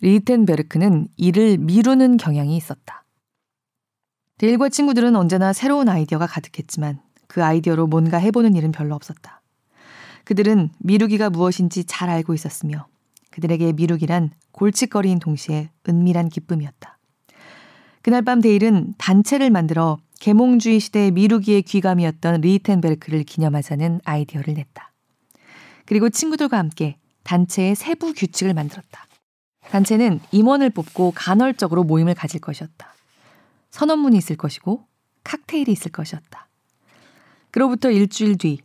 Speaker 1: 리히텐베르크는 일을 미루는 경향이 있었다. 데일과 친구들은 언제나 새로운 아이디어가 가득했지만 그 아이디어로 뭔가 해보는 일은 별로 없었다. 그들은 미루기가 무엇인지 잘 알고 있었으며 그들에게 미루기란 골칫거리인 동시에 은밀한 기쁨이었다. 그날 밤 데일은 단체를 만들어 계몽주의 시대의 미루기의 귀감이었던 리히텐베르크를 기념하자는 아이디어를 냈다. 그리고 친구들과 함께 단체의 세부 규칙을 만들었다. 단체는 임원을 뽑고 간헐적으로 모임을 가질 것이었다. 선언문이 있을 것이고 칵테일이 있을 것이었다. 그로부터 일주일 뒤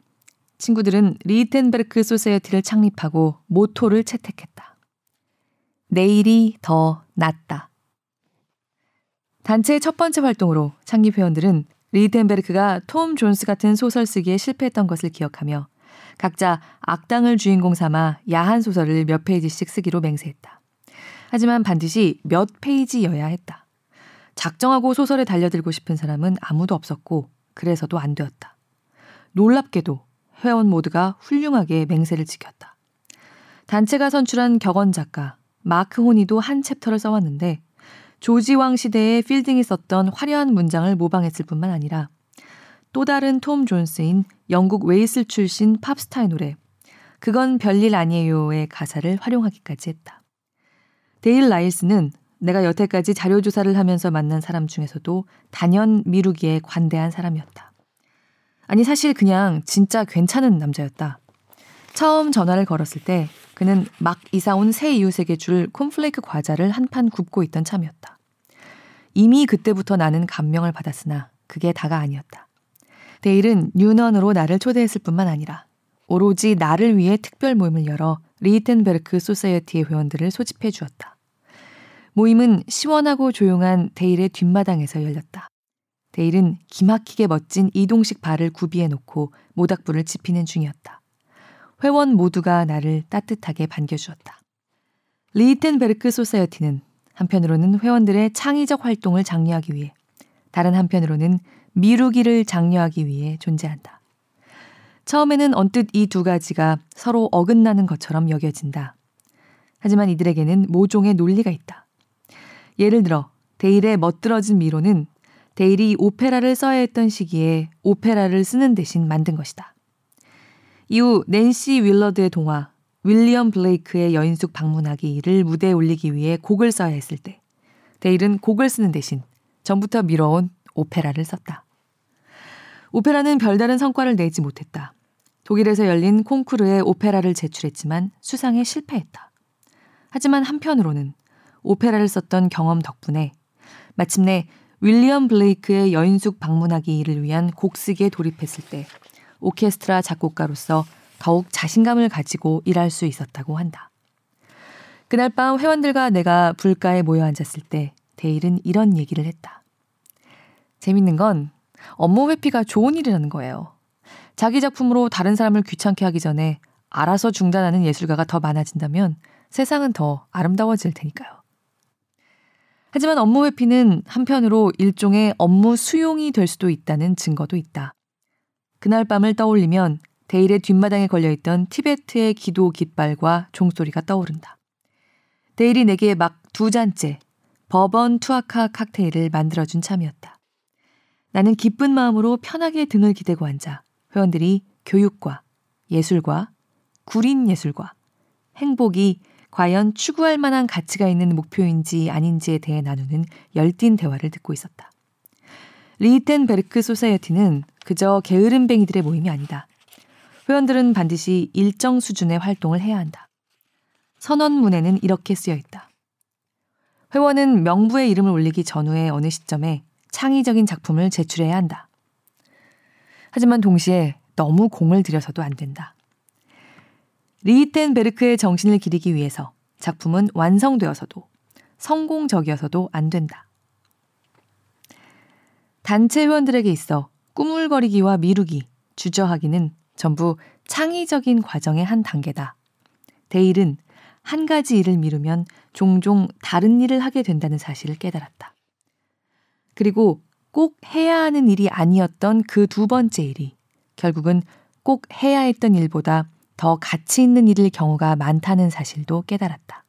Speaker 1: 친구들은 리히텐베르크 소사이어티를 창립하고 모토를 채택했다. 내일이 더 낫다. 단체의 첫 번째 활동으로 창립 회원들은 리히텐베르크가 톰 존스 같은 소설 쓰기에 실패했던 것을 기억하며 각자 악당을 주인공 삼아 야한 소설을 몇 페이지씩 쓰기로 맹세했다. 하지만 반드시 몇 페이지여야 했다. 작정하고 소설에 달려들고 싶은 사람은 아무도 없었고 그래서도 안 되었다. 놀랍게도 회원 모두가 훌륭하게 맹세를 지켰다. 단체가 선출한 격언 작가 마크 호니도 한 챕터를 써왔는데 조지왕 시대에 필딩이 썼던 화려한 문장을 모방했을 뿐만 아니라 또 다른 톰 존스인 영국 웨일스 출신 팝스타의 노래 그건 별일 아니에요의 가사를 활용하기까지 했다. 데일 라일스는 내가 여태까지 자료 조사를 하면서 만난 사람 중에서도 단연 미루기에 관대한 사람이었다. 아니, 사실 그냥 진짜 괜찮은 남자였다. 처음 전화를 걸었을 때 그는 막 이사 온 새 이웃에게 줄 콘플레이크 과자를 한 판 굽고 있던 참이었다. 이미 그때부터 나는 감명을 받았으나 그게 다가 아니었다. 데일은 뉴넌으로 나를 초대했을 뿐만 아니라 오로지 나를 위해 특별 모임을 열어 리히텐베르크 소사이어티의 회원들을 소집해 주었다. 모임은 시원하고 조용한 데일의 뒷마당에서 열렸다. 데일은 기막히게 멋진 이동식 바를 구비해 놓고 모닥불을 지피는 중이었다. 회원 모두가 나를 따뜻하게 반겨주었다. 리히텐베르크 소사이어티는 한편으로는 회원들의 창의적 활동을 장려하기 위해, 다른 한편으로는 미루기를 장려하기 위해 존재한다. 처음에는 언뜻 이 두 가지가 서로 어긋나는 것처럼 여겨진다. 하지만 이들에게는 모종의 논리가 있다. 예를 들어 데일의 멋들어진 미로는 데일이 오페라를 써야 했던 시기에 오페라를 쓰는 대신 만든 것이다. 이후 낸시 윌러드의 동화 윌리엄 블레이크의 여인숙 방문하기를 무대에 올리기 위해 곡을 써야 했을 때 데일은 곡을 쓰는 대신 전부터 미뤄온 오페라를 썼다. 오페라는 별다른 성과를 내지 못했다. 독일에서 열린 콩쿠르에 오페라를 제출했지만 수상에 실패했다. 하지만 한편으로는 오페라를 썼던 경험 덕분에 마침내 윌리엄 블레이크의 여인숙 방문하기를 위한 곡쓰기에 돌입했을 때 오케스트라 작곡가로서 더욱 자신감을 가지고 일할 수 있었다고 한다. 그날 밤 회원들과 내가 불가에 모여 앉았을 때 데일은 이런 얘기를 했다. 재밌는 건 업무 회피가 좋은 일이라는 거예요. 자기 작품으로 다른 사람을 귀찮게 하기 전에 알아서 중단하는 예술가가 더 많아진다면 세상은 더 아름다워질 테니까요. 하지만 업무 회피는 한편으로 일종의 업무 수용이 될 수도 있다는 증거도 있다. 그날 밤을 떠올리면 데일의 뒷마당에 걸려있던 티베트의 기도 깃발과 종소리가 떠오른다. 데일이 내게 막 두 잔째 버번 투아카 칵테일을 만들어준 참이었다. 나는 기쁜 마음으로 편하게 등을 기대고 앉아 회원들이 교육과 예술과 구린 예술과 행복이 과연 추구할 만한 가치가 있는 목표인지 아닌지에 대해 나누는 열띤 대화를 듣고 있었다. 리히텐베르크 소사이어티는 그저 게으름뱅이들의 모임이 아니다. 회원들은 반드시 일정 수준의 활동을 해야 한다. 선언문에는 이렇게 쓰여 있다. 회원은 명부에 이름을 올리기 전후의 어느 시점에 창의적인 작품을 제출해야 한다. 하지만 동시에 너무 공을 들여서도 안 된다. 리히텐베르크의 정신을 기리기 위해서 작품은 완성되어서도 성공적이어서도 안 된다. 단체 회원들에게 있어 꾸물거리기와 미루기, 주저하기는 전부 창의적인 과정의 한 단계다. 데일은 한 가지 일을 미루면 종종 다른 일을 하게 된다는 사실을 깨달았다. 그리고 꼭 해야 하는 일이 아니었던 그 두 번째 일이 결국은 꼭 해야 했던 일보다 더 가치 있는 일일 경우가 많다는 사실도 깨달았다.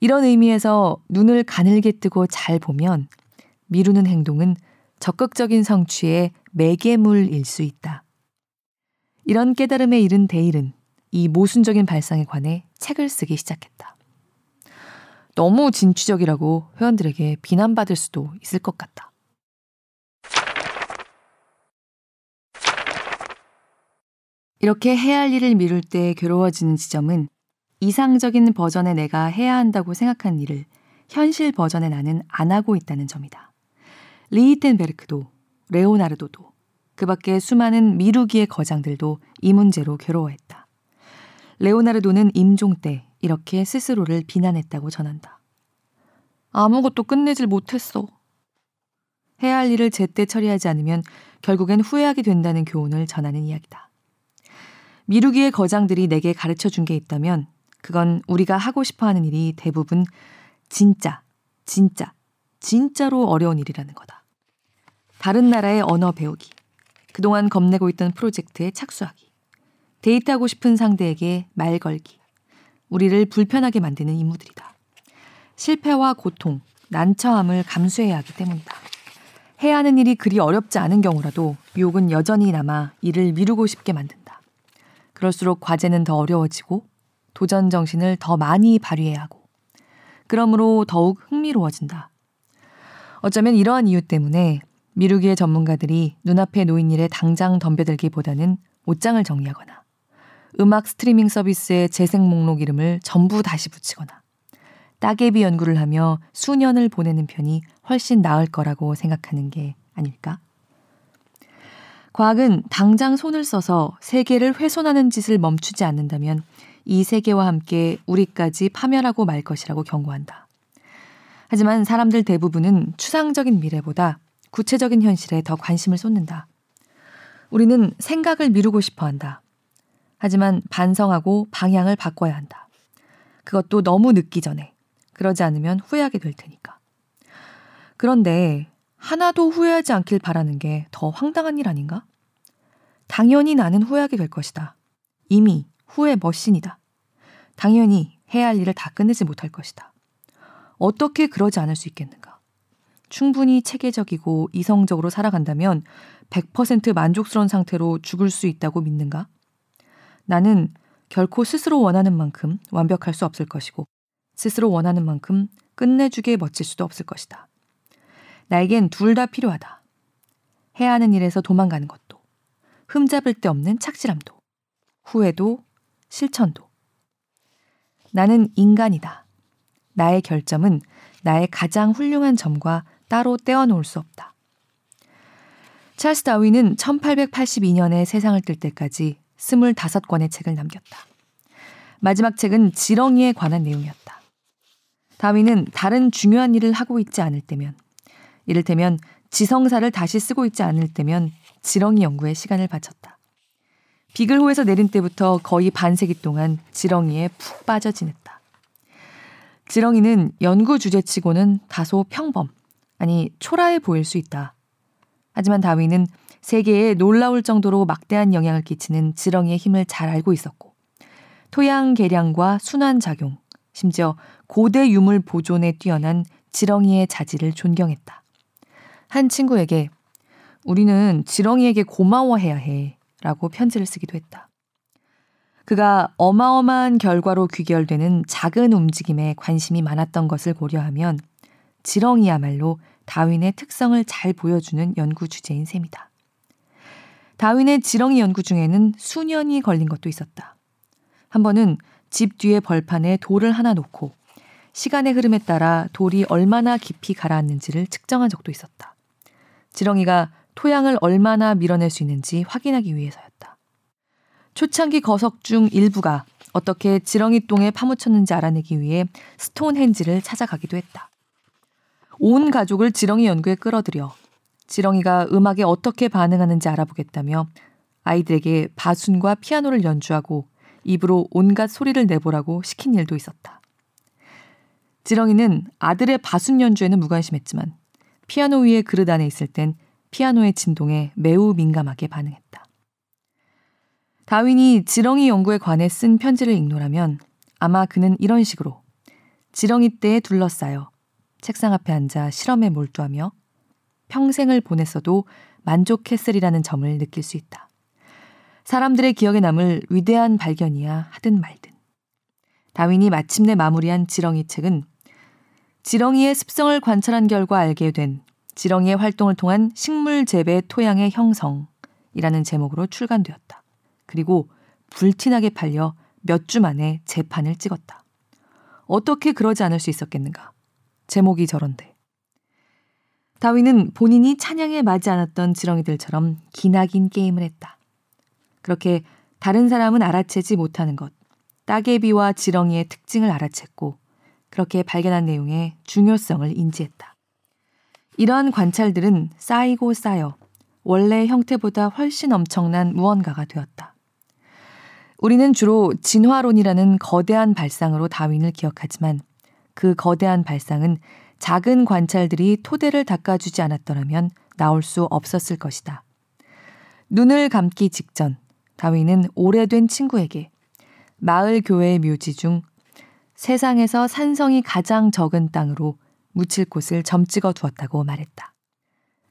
Speaker 1: 이런 의미에서 눈을 가늘게 뜨고 잘 보면 미루는 행동은 적극적인 성취의 매개물일 수 있다. 이런 깨달음에 이른 데일은 이 모순적인 발상에 관해 책을 쓰기 시작했다. 너무 진취적이라고 회원들에게 비난받을 수도 있을 것 같다. 이렇게 해야 할 일을 미룰 때 괴로워지는 지점은 이상적인 버전의 내가 해야 한다고 생각한 일을 현실 버전의 나는 안 하고 있다는 점이다. 리히텐베르크도 레오나르도도 그 밖에 수많은 미루기의 거장들도 이 문제로 괴로워했다. 레오나르도는 임종 때 이렇게 스스로를 비난했다고 전한다. 아무것도 끝내질 못했어. 해야 할 일을 제때 처리하지 않으면 결국엔 후회하게 된다는 교훈을 전하는 이야기다. 미루기의 거장들이 내게 가르쳐 준 게 있다면 그건 우리가 하고 싶어 하는 일이 대부분 진짜, 진짜, 진짜로 어려운 일이라는 거다. 다른 나라의 언어 배우기, 그동안 겁내고 있던 프로젝트에 착수하기, 데이트하고 싶은 상대에게 말 걸기, 우리를 불편하게 만드는 임무들이다. 실패와 고통, 난처함을 감수해야 하기 때문이다. 해야 하는 일이 그리 어렵지 않은 경우라도 유혹은 여전히 남아 일을 미루고 싶게 만든다. 그럴수록 과제는 더 어려워지고 도전 정신을 더 많이 발휘해야 하고 그러므로 더욱 흥미로워진다. 어쩌면 이러한 이유 때문에 미루기의 전문가들이 눈앞에 놓인 일에 당장 덤벼들기보다는 옷장을 정리하거나 음악 스트리밍 서비스의 재생 목록 이름을 전부 다시 붙이거나 따개비 연구를 하며 수년을 보내는 편이 훨씬 나을 거라고 생각하는 게 아닐까? 과학은 당장 손을 써서 세계를 훼손하는 짓을 멈추지 않는다면 이 세계와 함께 우리까지 파멸하고 말 것이라고 경고한다. 하지만 사람들 대부분은 추상적인 미래보다 구체적인 현실에 더 관심을 쏟는다. 우리는 생각을 미루고 싶어 한다. 하지만 반성하고 방향을 바꿔야 한다. 그것도 너무 늦기 전에. 그러지 않으면 후회하게 될 테니까. 그런데 하나도 후회하지 않길 바라는 게 더 황당한 일 아닌가? 당연히 나는 후회하게 될 것이다. 이미 후회 머신이다. 당연히 해야 할 일을 다 끝내지 못할 것이다. 어떻게 그러지 않을 수 있겠는가? 충분히 체계적이고 이성적으로 살아간다면 100% 만족스러운 상태로 죽을 수 있다고 믿는가? 나는 결코 스스로 원하는 만큼 완벽할 수 없을 것이고, 스스로 원하는 만큼 끝내주게 멋질 수도 없을 것이다. 나에겐 둘 다 필요하다. 해야 하는 일에서 도망가는 것도, 흠잡을 데 없는 착실함도, 후회도, 실천도. 나는 인간이다. 나의 결점은 나의 가장 훌륭한 점과 따로 떼어놓을 수 없다. 찰스 다윈은 1882년에 세상을 뜰 때까지 25권의 책을 남겼다. 마지막 책은 지렁이에 관한 내용이었다. 다윈은 다른 중요한 일을 하고 있지 않을 때면, 이를테면 지성사를 다시 쓰고 있지 않을 때면 지렁이 연구에 시간을 바쳤다. 비글호에서 내린 때부터 거의 반세기 동안 지렁이에 푹 빠져 지냈다. 지렁이는 연구 주제치고는 다소 평범, 아니 초라해 보일 수 있다. 하지만 다윈은 세계에 놀라울 정도로 막대한 영향을 끼치는 지렁이의 힘을 잘 알고 있었고, 토양 개량과 순환 작용, 심지어 고대 유물 보존에 뛰어난 지렁이의 자질을 존경했다. 한 친구에게 우리는 지렁이에게 고마워해야 해 라고 편지를 쓰기도 했다. 그가 어마어마한 결과로 귀결되는 작은 움직임에 관심이 많았던 것을 고려하면 지렁이야말로 다윈의 특성을 잘 보여주는 연구 주제인 셈이다. 다윈의 지렁이 연구 중에는 수년이 걸린 것도 있었다. 한 번은 집 뒤에 벌판에 돌을 하나 놓고 시간의 흐름에 따라 돌이 얼마나 깊이 가라앉는지를 측정한 적도 있었다. 지렁이가 토양을 얼마나 밀어낼 수 있는지 확인하기 위해서였다. 초창기 거석 중 일부가 어떻게 지렁이 똥에 파묻혔는지 알아내기 위해 스톤헨지를 찾아가기도 했다. 온 가족을 지렁이 연구에 끌어들여 지렁이가 음악에 어떻게 반응하는지 알아보겠다며 아이들에게 바순과 피아노를 연주하고 입으로 온갖 소리를 내보라고 시킨 일도 있었다. 지렁이는 아들의 바순 연주에는 무관심했지만 피아노 위에 그릇 안에 있을 땐 피아노의 진동에 매우 민감하게 반응했다. 다윈이 지렁이 연구에 관해 쓴 편지를 읽노라면 아마 그는 이런 식으로 지렁이 떼에 둘러싸여 책상 앞에 앉아 실험에 몰두하며 평생을 보냈어도 만족했으리라는 점을 느낄 수 있다. 사람들의 기억에 남을 위대한 발견이야 하든 말든. 다윈이 마침내 마무리한 지렁이 책은 지렁이의 습성을 관찰한 결과 알게 된 지렁이의 활동을 통한 식물 재배 토양의 형성이라는 제목으로 출간되었다. 그리고 불티나게 팔려 몇 주 만에 재판을 찍었다. 어떻게 그러지 않을 수 있었겠는가? 제목이 저런데. 다윈은 본인이 찬양에 맞지 않았던 지렁이들처럼 기나긴 게임을 했다. 그렇게 다른 사람은 알아채지 못하는 것, 따개비와 지렁이의 특징을 알아챘고 그렇게 발견한 내용의 중요성을 인지했다. 이러한 관찰들은 쌓이고 쌓여 원래 형태보다 훨씬 엄청난 무언가가 되었다. 우리는 주로 진화론이라는 거대한 발상으로 다윈을 기억하지만 그 거대한 발상은 작은 관찰들이 토대를 닦아주지 않았더라면 나올 수 없었을 것이다. 눈을 감기 직전 다윈은 오래된 친구에게 마을 교회의 묘지 중 세상에서 산성이 가장 적은 땅으로 묻힐 곳을 점 찍어 두었다고 말했다.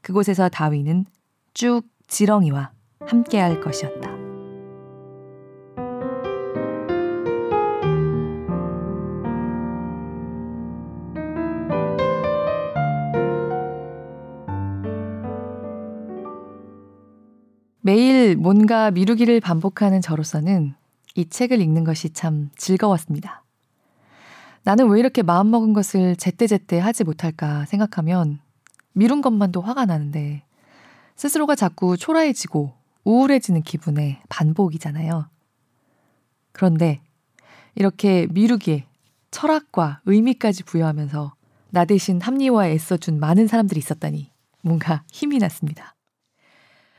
Speaker 1: 그곳에서 다윈은 쭉 지렁이와 함께할 것이었다. 매일 뭔가 미루기를 반복하는 저로서는 이 책을 읽는 것이 참 즐거웠습니다. 나는 왜 이렇게 마음먹은 것을 제때제때 하지 못할까 생각하면 미룬 것만도 화가 나는데 스스로가 자꾸 초라해지고 우울해지는 기분의 반복이잖아요. 그런데 이렇게 미루기에 철학과 의미까지 부여하면서 나 대신 합리화에 애써준 많은 사람들이 있었다니 뭔가 힘이 났습니다.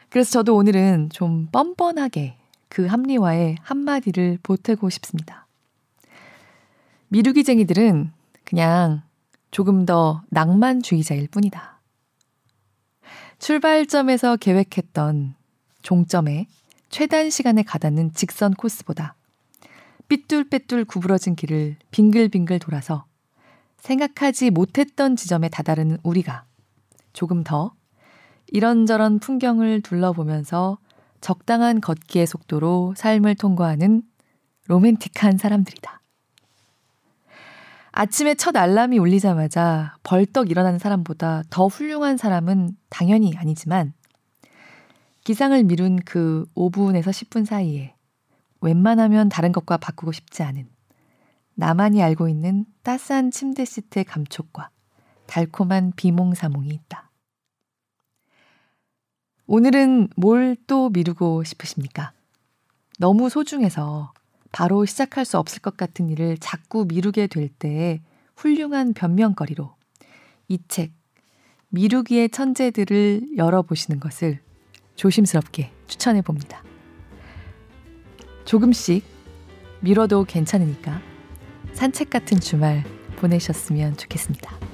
Speaker 1: 그래서 저도 오늘은 좀 뻔뻔하게 그 합리화에 한마디를 보태고 싶습니다. 미루기쟁이들은 그냥 조금 더 낭만주의자일 뿐이다. 출발점에서 계획했던 종점에 최단 시간에 가닿는 직선 코스보다 삐뚤빼뚤 구부러진 길을 빙글빙글 돌아서 생각하지 못했던 지점에 다다르는 우리가 조금 더 이런저런 풍경을 둘러보면서 적당한 걷기의 속도로 삶을 통과하는 로맨틱한 사람들이다. 아침에 첫 알람이 울리자마자 벌떡 일어나는 사람보다 더 훌륭한 사람은 당연히 아니지만 기상을 미룬 그 5분에서 10분 사이에 웬만하면 다른 것과 바꾸고 싶지 않은 나만이 알고 있는 따스한 침대 시트의 감촉과 달콤한 비몽사몽이 있다. 오늘은 뭘 또 미루고 싶으십니까? 너무 소중해서 바로 시작할 수 없을 것 같은 일을 자꾸 미루게 될 때의 훌륭한 변명거리로 이 책, 미루기의 천재들을 열어보시는 것을 조심스럽게 추천해 봅니다. 조금씩 미뤄도 괜찮으니까 산책 같은 주말 보내셨으면 좋겠습니다.